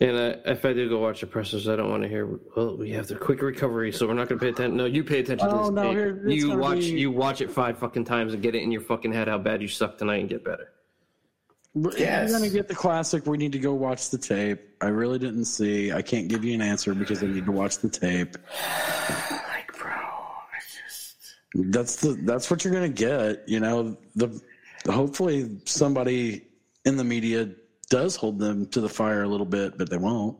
[SPEAKER 3] And uh, if I do go watch the pressers, I don't want to hear. Well, we have the quick recovery, so we're not going to pay attention. No, you pay attention to
[SPEAKER 1] Oh,
[SPEAKER 3] this
[SPEAKER 1] no, here-
[SPEAKER 3] you watch.
[SPEAKER 1] be-
[SPEAKER 3] You watch it five fucking times and get it in your fucking head how bad you suck tonight and get better.
[SPEAKER 2] Yes.
[SPEAKER 1] You're gonna get the classic. We need to go watch the tape. I really didn't see. I can't give you an answer because I need to watch the tape.
[SPEAKER 2] like bro, I just.
[SPEAKER 1] That's the that's what you're gonna get. You know, the hopefully somebody in the media does hold them to the fire a little bit, but they won't.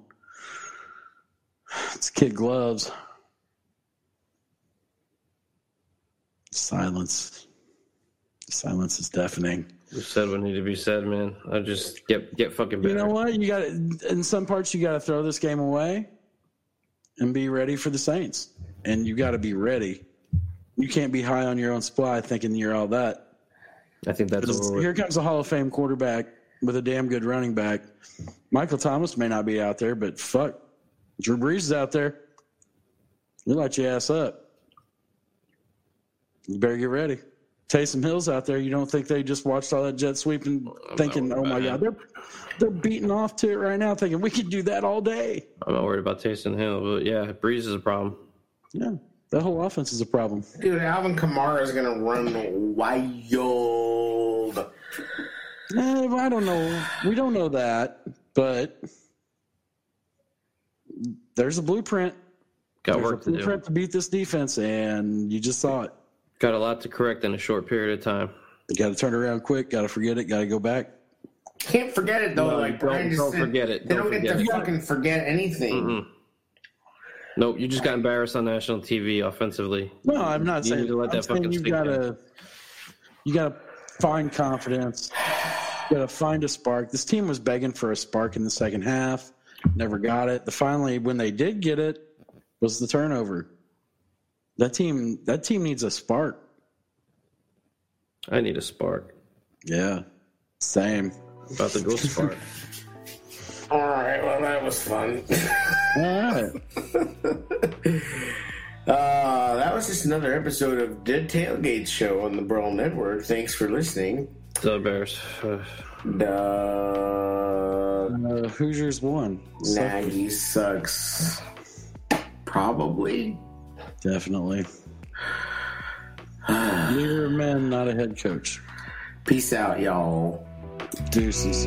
[SPEAKER 1] It's kid gloves. Silence. Silence is deafening.
[SPEAKER 3] You said what needed to be said, man. I just get get fucking better.
[SPEAKER 1] You know what? You got in some parts you got to throw this game away and be ready for the Saints. And you got to be ready. You can't be high on your own supply thinking you're all that.
[SPEAKER 3] I think that's over.
[SPEAKER 1] Here comes a Hall of Fame quarterback with a damn good running back. Michael Thomas may not be out there, but fuck, Drew Brees is out there. You light your ass up. You better get ready. Taysom Hill's out there. You don't think they just watched all that jet sweep and oh,
[SPEAKER 3] thinking,
[SPEAKER 1] "Oh my
[SPEAKER 3] about
[SPEAKER 1] god, they're they're beating off to it right now, thinking we could do that all day."
[SPEAKER 3] I'm not worried about Taysom Hill, but yeah, Brees is a problem.
[SPEAKER 1] Yeah, that whole offense is a problem.
[SPEAKER 2] Dude, Alvin Kamara is gonna run wild.
[SPEAKER 1] Eh, I don't know. We don't know that, but there's a blueprint.
[SPEAKER 3] Got
[SPEAKER 1] There's
[SPEAKER 3] work
[SPEAKER 1] a
[SPEAKER 3] to do.
[SPEAKER 1] blueprint to beat this defense, and you just saw it.
[SPEAKER 3] Got a lot to correct in a short period of time.
[SPEAKER 1] You got to turn around quick. Got to forget it. Got to go back.
[SPEAKER 2] Can't forget it though.
[SPEAKER 3] No,
[SPEAKER 2] like
[SPEAKER 3] don't-
[SPEAKER 2] Brian just
[SPEAKER 3] don't
[SPEAKER 2] said,
[SPEAKER 3] forget it.
[SPEAKER 2] They
[SPEAKER 3] Don't
[SPEAKER 2] don't, get to
[SPEAKER 3] it.
[SPEAKER 2] fucking forget anything.
[SPEAKER 3] Mm-mm. Nope, you just got embarrassed on national TV offensively.
[SPEAKER 1] No, I'm not
[SPEAKER 3] You
[SPEAKER 1] saying.
[SPEAKER 3] need to let
[SPEAKER 1] I'm
[SPEAKER 3] that
[SPEAKER 1] saying
[SPEAKER 3] fucking
[SPEAKER 1] you got
[SPEAKER 3] in.
[SPEAKER 1] to. You got to find confidence. You got to find a spark. This team was begging for a spark in the second half. Never got it. The finally, when they did get it, was the turnover. That team. That team needs a spark.
[SPEAKER 3] I need a spark.
[SPEAKER 1] Yeah. Same.
[SPEAKER 3] About to go spark.
[SPEAKER 2] All right, well that was fun.
[SPEAKER 1] All right.
[SPEAKER 2] uh, that was just another episode of Da Tailgate Show on the Brawl Network. Thanks for listening.
[SPEAKER 3] the Bears. Uh,
[SPEAKER 2] Duh.
[SPEAKER 1] Uh, Hoosiers won. So,
[SPEAKER 2] Nagy sucks. Probably.
[SPEAKER 1] definitely. Leader of men, not a head coach.
[SPEAKER 2] Peace out, y'all.
[SPEAKER 1] Deuces.